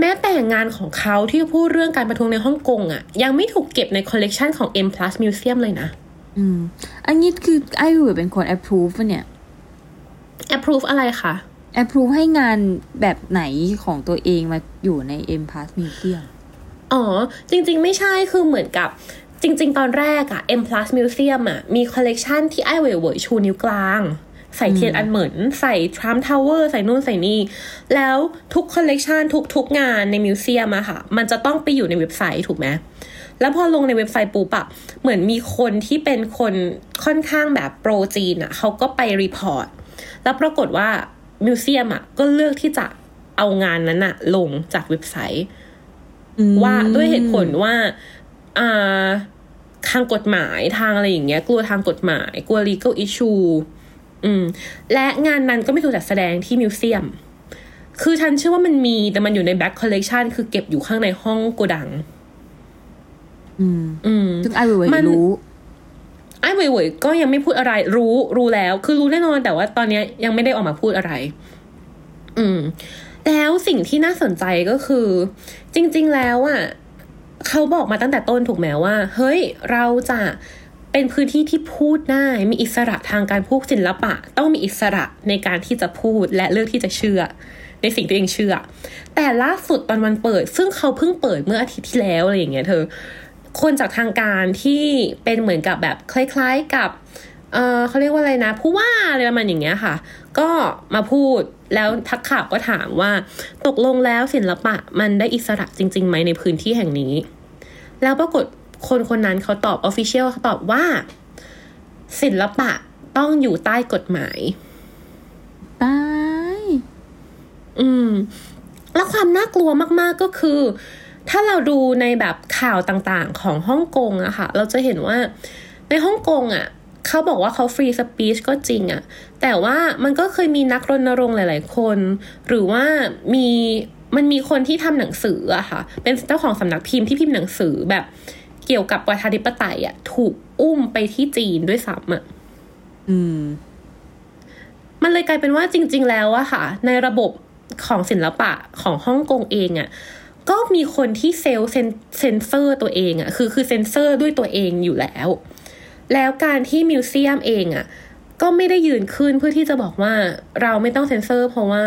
แม้แต่งานของเขาที่พูดเรื่องการประท้วงในฮ่องกงอะยังไม่ถูกเก็บในคอลเลกชันของ M Plus Museum เลยนะ อืม อันนี้คือไอ้เหวยเป็นคน approve ปะเนี่ย approve อะไรคะ approve ให้งานแบบไหนของตัวเองมาอยู่ใน M Plus Museum อ๋อ จริง ๆ ไม่ใช่คือเหมือนกับจริง ๆ ตอนแรกอะ M Plus Museum อะมีคอลเลกชันที่อ้ายเว่ยเว่ยชูนิ้วกลาง ใส่เทียนอันเหมิน ใส่ Trump Tower ใส่นู่นใส่นี่ แล้วทุกคอลเลกชันทุกทุกงานใน museum อะค่ะ มันจะต้องไปอยู่ในเว็บไซต์ถูกไหมแล้วพอลงในเว็บไซต์ปุ๊บอะเหมือนมีคนที่เป็นคนค่อนข้างแบบ pro จีนอะเขาก็ไป report แล้วปรากฏว่า museum อะก็เลือกที่จะเอางานนั้นอะลงจากเว็บไซต์อืมว่าด้วยเหตุผลว่าอ่าทางกฎหมายทางอะไรอย่างเงี้ย กลัวทางกฎหมาย กลัว legal issue อืม และงานนั้นก็ไม่ถูกจัดแสดงที่มิวเซียม คือฉันเชื่อว่ามันมีแต่มันอยู่ใน back collection คือเก็บอยู่ข้างในห้องโกดัง อืม อืมซึ่งไอ้เหวยมันรู้ไอ้เว่ยๆก็ยังไม่พูดอะไร รู้รู้แล้ว คือรู้แน่นอนแต่ว่าตอนเนี้ยยังไม่ได้ออกมาพูดอะไร อืม แล้วสิ่งที่น่าสนใจก็คือ จริง ๆ แล้วอะเขาบอกมาตั้งแต่ต้นถูกไหมว่า เฮ้ย เราจะ เป็นพื้นที่ที่พูดได้มีอิสระทางการพูดศิลปะ ต้องมีอิสระในการที่จะพูดและเลือกที่จะเชื่อ ในสิ่งที่เองเชื่อ แต่ล่าสุดตอนวันเปิด ซึ่งเขาเพิ่งเปิดเมื่ออาทิตย์ที่แล้วอะไรอย่างเงี้ยเธอ คนจากทางการที่เป็นเหมือนกับแบบคล้าย ๆกับเออเขาเรียกว่าอะไรนะ ผู้ว่าอะไรประมาณอย่างเงี้ยค่ะ ก็มาพูดแล้วนักข่าวก็ถามว่า ตกลงแล้วศิลปะมันได้อิสระจริงๆไหมในพื้นที่แห่งนี้ แล้วปรากฏ คนคนนั้นเขาตอบ official เขาตอบว่า ศิลปะต้องอยู่ใต้กฎหมายตายอืม แล้วความน่ากลัวมาก ๆก็คือ ถ้าเราดูในแบบข่าวต่างๆ ของฮ่องกงอะค่ะ เราจะเห็นว่าในฮ่องกงอะเขาบอกว่าเขาฟรีสปีชก็จริงอะแต่ว่ามันก็เคยมีนักรณรงค์หลาย ๆ คน หรือว่ามีมันมีคนที่ทำหนังสืออะค่ะ เป็นเจ้าของสำนักพิมพ์ที่พิมพ์หนังสือแบบ เกี่ยวกับประชาธิปไตยอะถูกอุ้มไปที่จีนด้วยซ้ำอะอืม มันเลยกลายเป็นว่าจริง ๆ แล้วอะค่ะ ในระบบของศิลปะของฮ่องกงเองอะก็มีคนที่เซลล์เซนเซนเซอร์ตัวเองอะคือคือเซนเซอร์ด้วยตัวเองอยู่แล้ว แล้วการที่ museum เองอะก็ไม่ได้ยืนขึ้นเพื่อที่จะบอกว่าเราไม่ต้องเซนเซอร์ เพราะว่า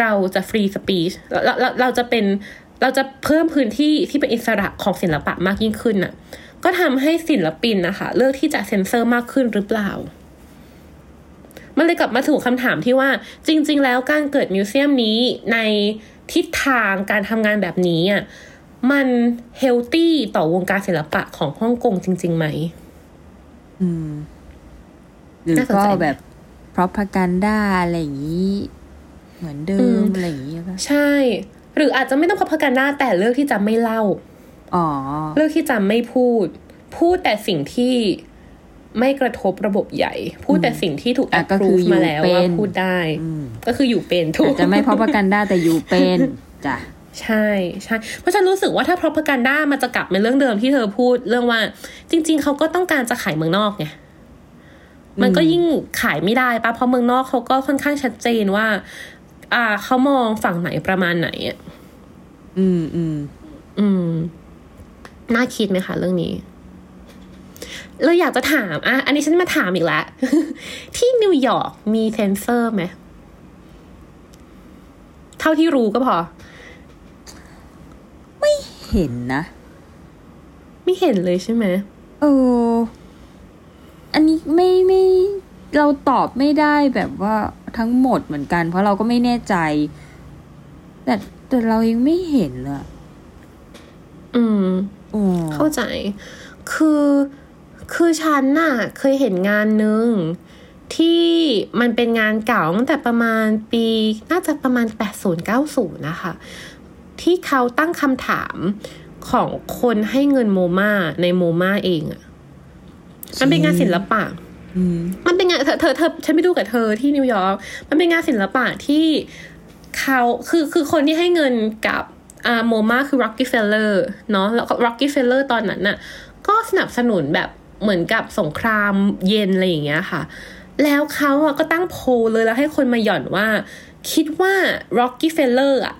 เราจะ free speech เราเราเราจะเป็น เราจะเพิ่มพื้นที่ที่เป็นอิสระของศิลปะมากยิ่งขึ้นน่ะ ก็ทำให้ศิลปินนะคะ เลือกที่จะเซ็นเซอร์มากขึ้นหรือเปล่า มันเลยกลับมาถูกคำถามที่ว่า จริง ๆ แล้วการเกิด museum นี้ในทิศทางการทำงานแบบนี้อะมันเฮลตี้ต่อวงการศิลปะของฮ่องกงจริง ๆ ไหม อืม หรือน่าสนก็ใจไหมแบบ propaganda อะไรอย่างนี้ เหมือนเดิอืมมอะไรอย่างนี้ป่ะใช่ หรืออาจจะไม่ต้องพับกันหน้าแต่เลือกที่จะไม่เล่าอ๋อเลือกที่จะไม่พูด พูดแต่สิ่งที่ไม่กระทบระบบใหญ่ พูดแต่สิ่งที่ถูกอะก็คือ approve อยู่มาแล้วเป็นว่าพูดได้อืมก็คืออยู่เป็นถูอากจจะไม่ propaganda แต่อยู่เป็นจ้ะใช่ใช่เพราะฉันรู้สึกว่าถ้า propaganda มันจะกลับมาเรื่องเดิมที่เธอพูดเรื่องว่า จริง ๆ เขาก็ต้องการจะขายเมืองนอกไงมันก็ยิ่งขายไม่ได้ปะเพราะเมืองนอกเขาก็ค่อนข้างชัดเจนว่า อ่าเขามองฝั่งไหนประมาณไหนอะอืมอืมอืมน่าคิดไหมคะเรื่องนี้เราอยากจะถามอะอันนี้ฉันมาถามอีกแล้วที่นิวยอร์กมีเซนเซอร์ไหมเท่าที่รู้ก็พอเห็นนะ ไม่เห็นเลยใช่ไหมเอออันนี้ไม่ไม่เราตอบไม่ได้แบบว่า ทั้งหมดเหมือนกัน เพราะเราก็ไม่แน่ใจ แต่แต่เรายังไม่เห็นเลยอะอืมอ๋อเข้าใจ คือคือฉันน่ะ เคยเห็นงานหนึ่งที่มันเป็นงานเก่าตั้งแต่ประมาณปีน่าจะประมาณ 80-90 นะคะ ที่เขาตั้งคำถามของคนให้เงินโมมาในโมมาเองอะมันเป็นงานศิลปะอื มันเป็นงานเธอเธอเธอฉันไปดูกับเธอที่นิวยอร์กมันเป็นงานศิลปะที่เขาคือคือคนที่ให้เงินกับอ่าโมมาคือ Rockefeller เนาะแล้ว Rockefeller ตอนนั้นน่ะ ก็สนับสนุนแบบเหมือนกับสงครามเย็นอะไรอย่างเงี้ยค่ะ แล้วเขาอะก็ตั้งโพลเลยแล้วให้คนมาหย่อนว่า คิดว่า Rockefeller อะ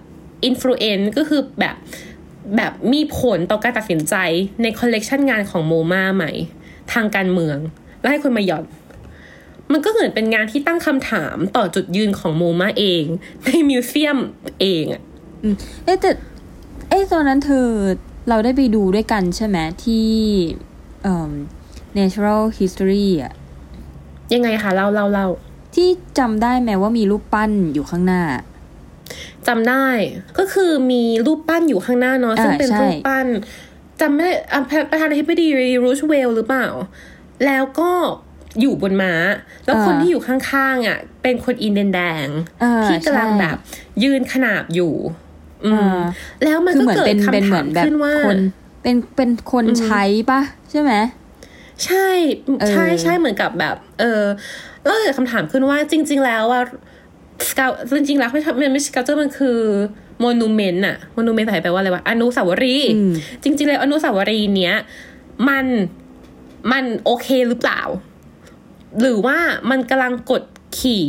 influence ก็คือแบบแบบมีผลต่อการตัดสินใจในคอลเลกชันงานของโมมาไหม ทางการเมือง แล้วให้คนมาหย่อน มันก็เหมือนเป็นงานที่ตั้งคำถามต่อจุดยืนของโมมาเอง ในมิวเซียมเองอะอืมเอ๊ะแต่เอ๊ะตอนนั้นเธอเราได้ไปดูด้วยกันใช่ไหมที่เอ่อ natural history อะยังไงคะเล่าเล่าเล่าที่จำได้ไหมว่ามีรูปปั้นอยู่ข้างหน้าจำได้ก็คือมีรูปปั้นอยู่ข้างหน้าเนาะอ่าซึ่งเป็นใช่รูปปั้นจำไม่ได้อะประประธานาธิบดีรูชเวลหรือเปล่า แล้วก็อยู่บนม้า แล้วคนที่อยู่ข้างๆอะ เป็นคนอินเดียนแดงอ่าที่กำลังใช่แบบ ยืนขนาบอยู่อืมอ่าแล้วมันคือก็เหมือนเกิดเป็นเป็นคำเหมืถาอนมแบบขึ้นว่าคนเป็นเป็นคนใช้ปะใช่ไหมใช่เออใช่ใช่เหมือนกับแบบ เออแล้วเกิดคำถามขึ้นว่าจริง ๆ แล้วว่าสเกลจริงๆแล้วไม่ใช่มันไม่ใช่สเกลเจอร์มันคือมอนูเมนต์อะมอนูเมนต์แปลว่าอะไรวะอนุสาวรีย์อืมจริง ๆ แล้วอนุสาวรีย์เนี้ย มัน มันโอเคหรือเปล่า หรือว่ามันกำลังกดขี่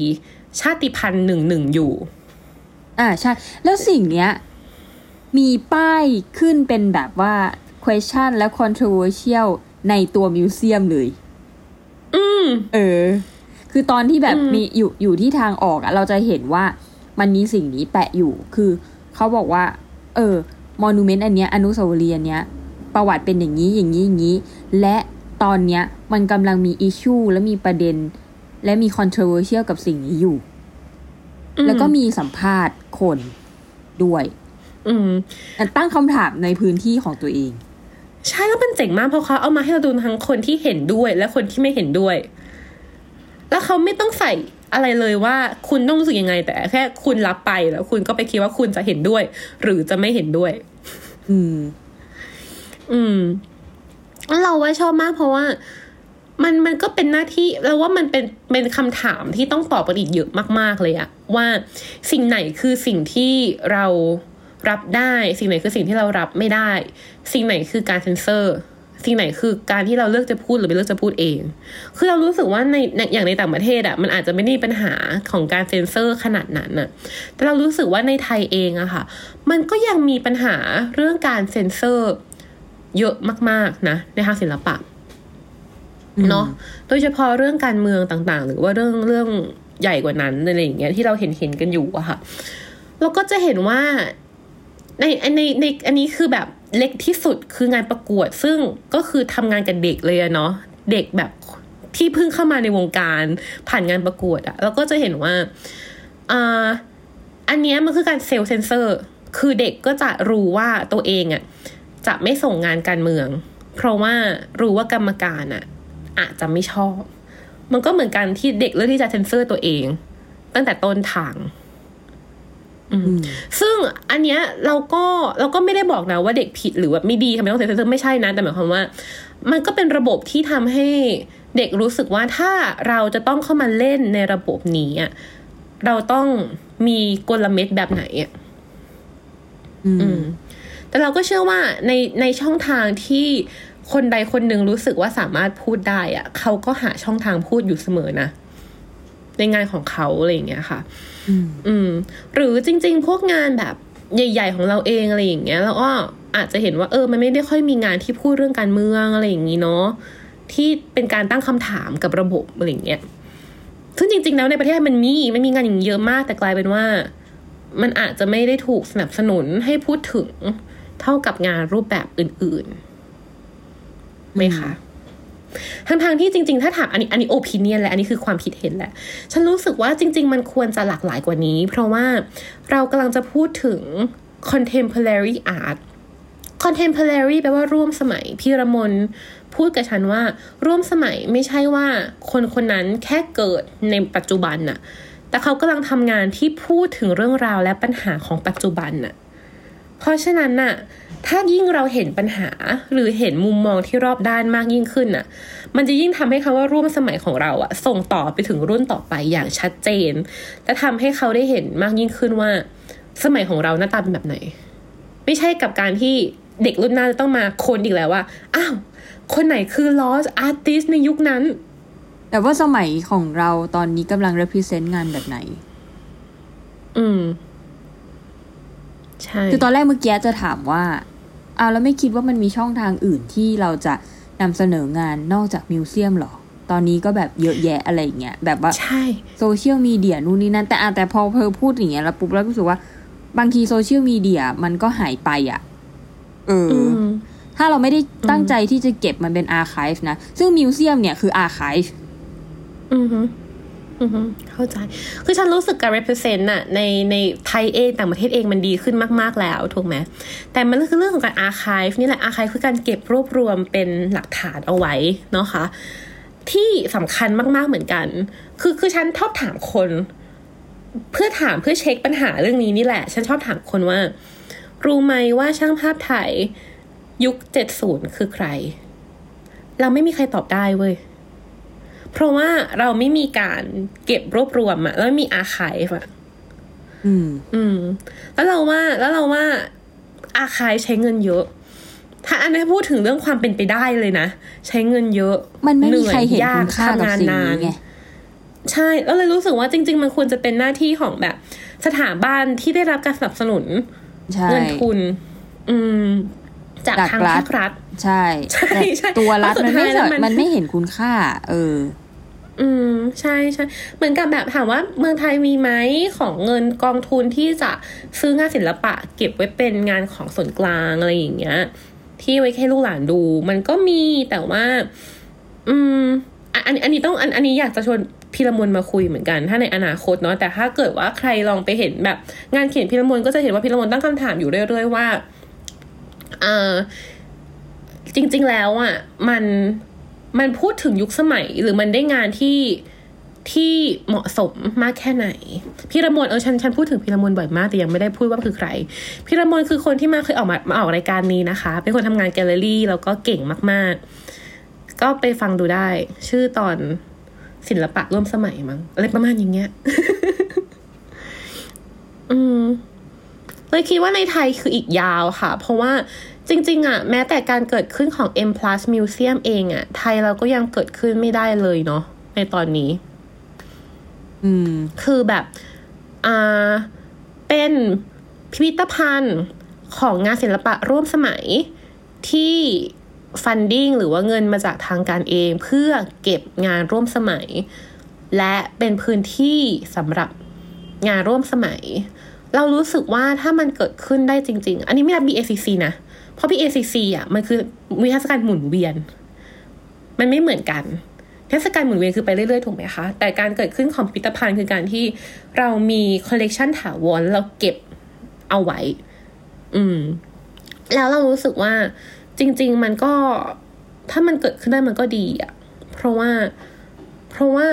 ชาติพันธุ์หนึ่งหนึ่งอยู่ อ่าใช่ แล้วสิ่งเนี้ย มีป้ายขึ้นเป็นแบบว่า question และ controversial ในตัวมิวเซียมเลย อืม เออ คือตอนที่แบบอืมมีอยู่อยู่ที่ทางออกอะเราจะเห็นว่ามันมีสิ่งนี้แปะอยู่ คือเขาบอกว่า เออมอนูเมนต์อันเนี้ยอนุสาวรีย์อันเนี้ย ประวัติเป็นอย่างนี้อย่างนี้อย่างนี้ และ ตอนเนี้ยมันกำลังมีอิชชูและมีประเด็น และมี controversial กับสิ่งนี้อยู่ แล้วก็มีสัมภาษณ์คนด้วย อืมตั้งคำถามในพื้นที่ของตัวเอง ใช่แล้วมันเจ๋งมากเพราะเขาเอามาให้เราดูทั้งคนที่เห็นด้วยและคนที่ไม่เห็นด้วย แล้วเขาไม่ต้องใส่อะไรเลยว่าคุณต้องรู้สึกยังไง แต่แค่คุณรับไปแล้วคุณก็ไปคิดว่าคุณจะเห็นด้วย หรือจะไม่เห็นด้วย อืม อืมแล้ว เราว่าชอบมากเพราะว่ามันมันก็เป็นหน้าที่แล้วว่ามันเป็นเป็นคำถามที่ต้องตอบกันอีกเยอะมาก ๆ เลยอะว่าสิ่งไหนคือสิ่งที่เรารับได้ สิ่งไหนคือสิ่งที่เรารับไม่ได้ สิ่งไหนคือการเซนเซอร์ สิ่งไหนคือการที่เราเลือกจะพูดหรือไม่เลือกจะพูดเอง คือเรารู้สึกว่าในอย่างในต่างประเทศอะมันอาจจะไม่ได้ปัญหาของการเซนเซอร์ขนาดนั้นอะแต่เรารู้สึกว่าในไทยเองอะค่ะ มันก็ยังมีปัญหาเรื่องการเซนเซอร์ เยอะมาก ๆ นะ ในทางศิลปะเนาะโดยเฉพาะเรื่องการเมืองต่างๆ หรือว่าเรื่องเรื่องใหญ่กว่านั้นอะไรอย่างเงี้ยที่เราเห็นเห็นกันอยู่อะค่ะเราก็จะเห็นว่าในในในอันนี้คือแบบเล็กที่สุดคืองานประกวด ซึ่งก็คือทำงานกับเด็กเลยอะเนาะเด็กแบบที่เพิ่งเข้ามาในวงการผ่านงานประกวดอะเราก็จะเห็นว่าอ่าอันเนี้ยมันคือการเซลล์เซนเซอร์ คือเด็กก็จะรู้ว่าตัวเองอะ่ะ จะไม่ส่งงานการเมือง เพราะว่ารู้ว่ากรรมการอะ่ะอาจจะไม่ชอบ มันก็เหมือนกันที่เด็กเลือกที่จะเซนเซอร์ตัวเอง ตั้งแต่ต้นทางอืมซึ่งอันเนี้ยเราก็เราก็ไม่ได้บอกนะว่าเด็กผิดหรือว่าไม่ดีทำไมต้องเซนเซอร์ไม่ใช่นะ แต่หมายความว่า มันก็เป็นระบบที่ทำให้เด็กรู้สึกว่าถ้าเราจะต้องเข้ามาเล่นในระบบนี้อะเราต้องมีกลเม็ดแบบไหนอะอืมอืม แต่เราก็เชื่อว่าในในช่องทางที่คนใดคนหนึ่งรู้สึกว่าสามารถพูดได้อะเขาก็หาช่องทางพูดอยู่เสมอนะ ในงานของเขาอะไรอย่างเงี้ยค่ะอืมอืม หรือจริง ๆ พวกงานแบบใหญ่ ๆ ของเราเองอะไรอย่างเงี้ย แล้วก็อาจจะเห็นว่าเออ มันไม่ได้ค่อยมีงานที่พูดเรื่องการเมืองอะไรอย่างงี้เนาะที่เป็นการตั้งคำถามกับระบบอะไรอย่างเงี้ยซึ่งจริง ๆ แล้วในประเทศไทยมันมีมันมีงานอย่างนี้เยอะมาก แต่กลายเป็นว่า มันอาจจะไม่ได้ถูกสนับสนุนให้พูดถึง เท่ากับงานรูปแบบอื่นๆไหมคะทั้งทางๆที่จริง ๆ ถ้าถามอันนี้อันนี้โอปิเนียนแหละอันนี้คือความคิดเห็นแหละ ฉันรู้สึกว่าจริง ๆ มันควรจะหลากหลายกว่านี้ เพราะว่าเรากำลังจะพูดถึง contemporary art contemporary แปลว่าร่วมสมัยพี่ระมนพูดกับฉันว่า ร่วมสมัยไม่ใช่ว่าคนคนนั้นแค่เกิดในปัจจุบันน่ะ แต่เขากำลังทำงานที่พูดถึงเรื่องราวและปัญหาของปัจจุบันน่ะ เพราะฉะนั้นน่ะถ้ายิ่งเราเห็นปัญหาหรือเห็นมุมมองที่รอบด้านมากยิ่งขึ้นน่ะ มันจะยิ่งทำให้คำว่าร่วมสมัยของเราอะส่งต่อไปถึงรุ่นต่อไปอย่างชัดเจน และทำให้เขาได้เห็นมากยิ่งขึ้นว่า สมัยของเราหน้าตาเป็นแบบไหน ไม่ใช่กับการที่เด็กรุ่นหน้าจะต้องมาค้นอีกแล้วว่าอ้าวคนไหนคือ lost artist ในยุคนั้น แต่ว่าสมัยของเราตอนนี้กำลัง represent งานแบบไหน อืม ใช่คือตอนแรกเมื่อกี้จะถามว่าอ้าวแล้วไม่คิดว่ามันมีช่องทางอื่นที่เราจะนำเสนองานนอกจาก museum หรอ ตอนนี้ก็แบบเยอะแยะอะไรอย่างเงี้ยแบบว่าใช่ social media นู่นนี่นั่นแต่อะแต่พอเธอพูดอย่างเงี้ยแล้วปุ๊บแล้วรู้สึกว่า บางที social media มันก็หายไปอะเอออือมถ้าเราไม่ได้ตั้งใจที่จะเก็บมันเป็น archive นะ ซึ่ง museum เนี่ยคือ archiveอือฮึอือฮึ เข้าใจ คือฉันรู้สึกการ represent น่ะในในไทยเองต่างประเทศเองมันดีขึ้นมาก ๆ แล้วถูกไหม แต่มันคือเรื่องของการ archive นี่แหละ archive คือการเก็บรวบรวมเป็นหลักฐานเอาไว้เนาะค่ะที่สำคัญมาก ๆ เหมือนกัน คือคือฉันชอบถามคน เพื่อถามเพื่อเช็คปัญหาเรื่องนี้นี่แหละ ฉันชอบถามคนว่า รู้ไหมว่าช่างภาพไทยยุคเจ็ดศูนย์คือใคร เราไม่มีใครตอบได้เว้ย เพราะว่าเราไม่มีการเก็บรวบรวมอะแล้วไม่มีอาคายอะอืม อืม แล้วเราว่าแล้วเราว่าอาคายใช้เงินเยอะ ถ้าอันนี้พูดถึงเรื่องความเป็นไปได้เลยนะ ใช้เงินเยอะ มันไม่มีอยใครเห็นยาคุณค่ากับสิ่งนี้ไงใช่แล้วเลยรู้สึกว่าจริง ๆ มันควรจะเป็นหน้าที่ของแบบ สถาบันที่ได้รับการสนับสนุนใช่เงินทุน อืม จากจากทางรัฐภาครัฐ ใช่ ใช่แต่ใช่ตัวรัฐเพราะสุมันดไม่ท้ายแล้วสนมันมันไม่เห็นคุณค่า เออ อืมใช่ใช่เหมือนกับแบบถามว่าเมืองไทยมีไหมของเงินกองทุนที่จะซื้องานศิลปะ เก็บไว้เป็นงานของส่วนกลางอะไรอย่างเงี้ย ที่ไว้ให้ลูกหลานดู มันก็มีแต่ว่า อืม อันอันนี้ต้องอันอันนี้อยากจะชวนพิรมนมาคุยเหมือนกัน ถ้าในอนาคตเนาะแต่ถ้าเกิดว่าใครลองไปเห็นแบบ งานเขียนพิรมนก็จะเห็นว่าพิรมนตั้งคำถามอยู่เรื่อยๆว่าเออจริง ๆ แล้วอะ มัน มันพูดถึงยุคสมัยหรือมันได้งานที่ที่เหมาะสมมากแค่ไหน พี่ระมวลเออฉันฉันพูดถึงพี่ระมวลบ่อยมากแต่ยังไม่ได้พูดว่าคือใคร พี่ระมวลคือคนที่มาเคยออกมามาออกรายการนี้นะคะ เป็นคนทำงานแกลเลอรี่แล้วก็เก่งมาก ๆ ก็ไปฟังดูได้ ชื่อตอนศิลปะร่วมสมัยมั้งอะไรประมาณอย่างเงี้ย อืมเลยคิดว่าในไทยคืออีกยาวค่ะ เพราะว่า จริงๆอะแม้แต่การเกิดขึ้นของ M Plus Museum เองอะไทยเราก็ยังเกิดขึ้นไม่ได้เลยเนาะในตอนนี้ อืม คือแบบ อ่า เป็นพิพิธภัณฑ์ของงานศิลปะร่วมสมัยที่funding หรือว่าเงินมาจากทางการเอง เพื่อเก็บงานร่วมสมัย และเป็นพื้นที่สำหรับงานร่วมสมัย เรารู้สึกว่าถ้ามันเกิดขึ้นได้จริง ๆ อันนี้ไม่นับ BACC นะ เพราะ BACC อะมันคือนิทรรศการหมุนเวียน มันไม่เหมือนกันนิทรรศการหมุนเวียนคือไปเรื่อยๆ ถูกไหมคะ แต่การเกิดขึ้นของพิพิธภัณฑ์คือการที่เรามีคอลเลกชันถาวรเราเก็บเอาไว้ อืม แล้วเรารู้สึกว่าจริง ๆ มันก็ถ้ามันเกิดขึ้นได้มันก็ดีอะเพราะว่า เพราะว่า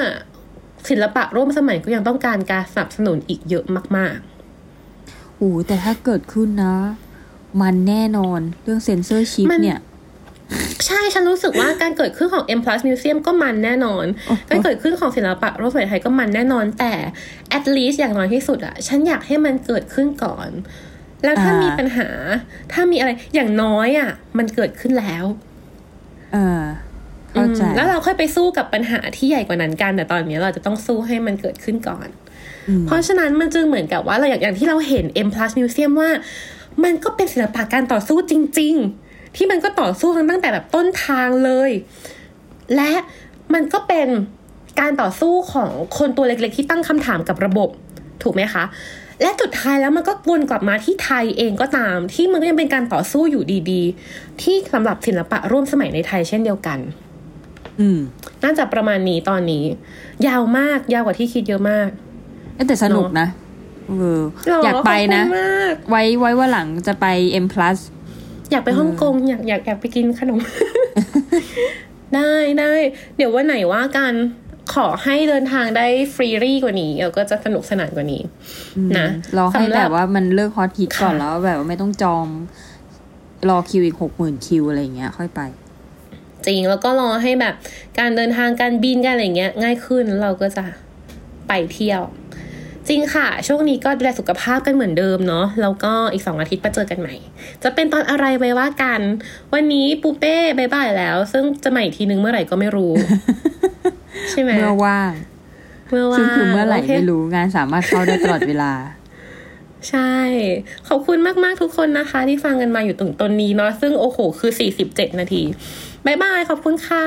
ศิลปะร่วมสมัยก็ยังต้องการการสนับสนุนอีกเยอะมากๆโอ้แต่ถ้าเกิดขึ้นนะ มันแน่นอนเรื่องเซ็นเซอร์ชิพมันเนี่ยๆใช่ฉันรู้สึกว่าการเกิดขึ้นของ M Plus Museum ก็มันแน่นอนโอ้โหการเกิดขึ้นของศิลปะร่วมสมัยไทยก็มันแน่นอน แต่ at least อย่างน้อยที่สุดอะฉันอยากให้มันเกิดขึ้นก่อน แล้วถ้ามีปัญหา ถ้ามีอะไรอย่างน้อยอะมันเกิดขึ้นแล้วเออเข้าใจอืมแล้วเราค่อยไปสู้กับปัญหาที่ใหญ่กว่านั้นกันแต่ตอนนี้เราจะต้องสู้ให้มันเกิดขึ้นก่อนอืมเพราะฉะนั้นมันจึงเหมือนกับว่าเราอย่างอย่างที่เราเห็น M Plus Museum ว่า มันก็เป็นศิลปะการต่อสู้จริง ๆ ที่มันก็ต่อสู้ตั้งแต่แบบต้นทางเลย และมันก็เป็นการต่อสู้ของคนตัวเล็กๆ ที่ตั้งคำถามกับระบบ ถูกไหมคะ และสุดท้ายแล้วมันก็วนกลับมาที่ไทยเองก็ตาม ที่มันก็ยังเป็นการต่อสู้อยู่ดี ๆ ที่สำหรับศิลปะร่วมสมัยในไทยเช่นเดียวกัน อืม น่าจะประมาณนี้ตอนนี้ ยาวมากยาวกว่าที่คิดเยอะมากเอ้ยแต่สนุกนะ เออหรอยากไปนะขอบคุณมากไว้ไว้ว่าหลังจะไป M plus อยากไปฮ่องกงอยากอยากอยากไปกินขนม ได้ได้ เดี๋ยววันไหนว่ากันขอให้เดินทางได้ฟรีรี่กว่านี้แล้วก็จะสนุกสนานกว่านี้ นะรอให้สำหแบบว่ามันเลิกฮอตฮิตก่อนค่ะแล้วแบบว่าไม่ต้องจองรอคิวอีกหกหมื่นคิวอะไรเงี้ย ค่อยไป จริงแล้วก็รอให้แบบ การเดินทางการบินการอะไรเงี้ย ง่ายขึ้นเราก็จะไปเที่ยว จริงค่ะ ช่วงนี้ก็ดูแลสุขภาพกันเหมือนเดิมเนาะแล้วก็อีกสองอาทิตย์มาเจอกันใหม่ จะเป็นตอนอะไรไปว่ากัน วันนี้ปูเป้ bye bye แล้ว ซึ่งจะใหม่อีกทีนึงเมื่อไหร่ก็ไม่รู้ ใช่ไหมเมื่อว่างเมื่อว่างซึ่งคือเมื่อไหร่โคไม่รู้งานสามารถเข้าได้ตลอดเวลา ใช่ ขอบคุณมากๆทุกคนนะคะ ที่ฟังกันมาอยู่ตรงตอนนี้เนาะซึ่งโอ้โห คือ47นาที bye bye ขอบคุณค่ะ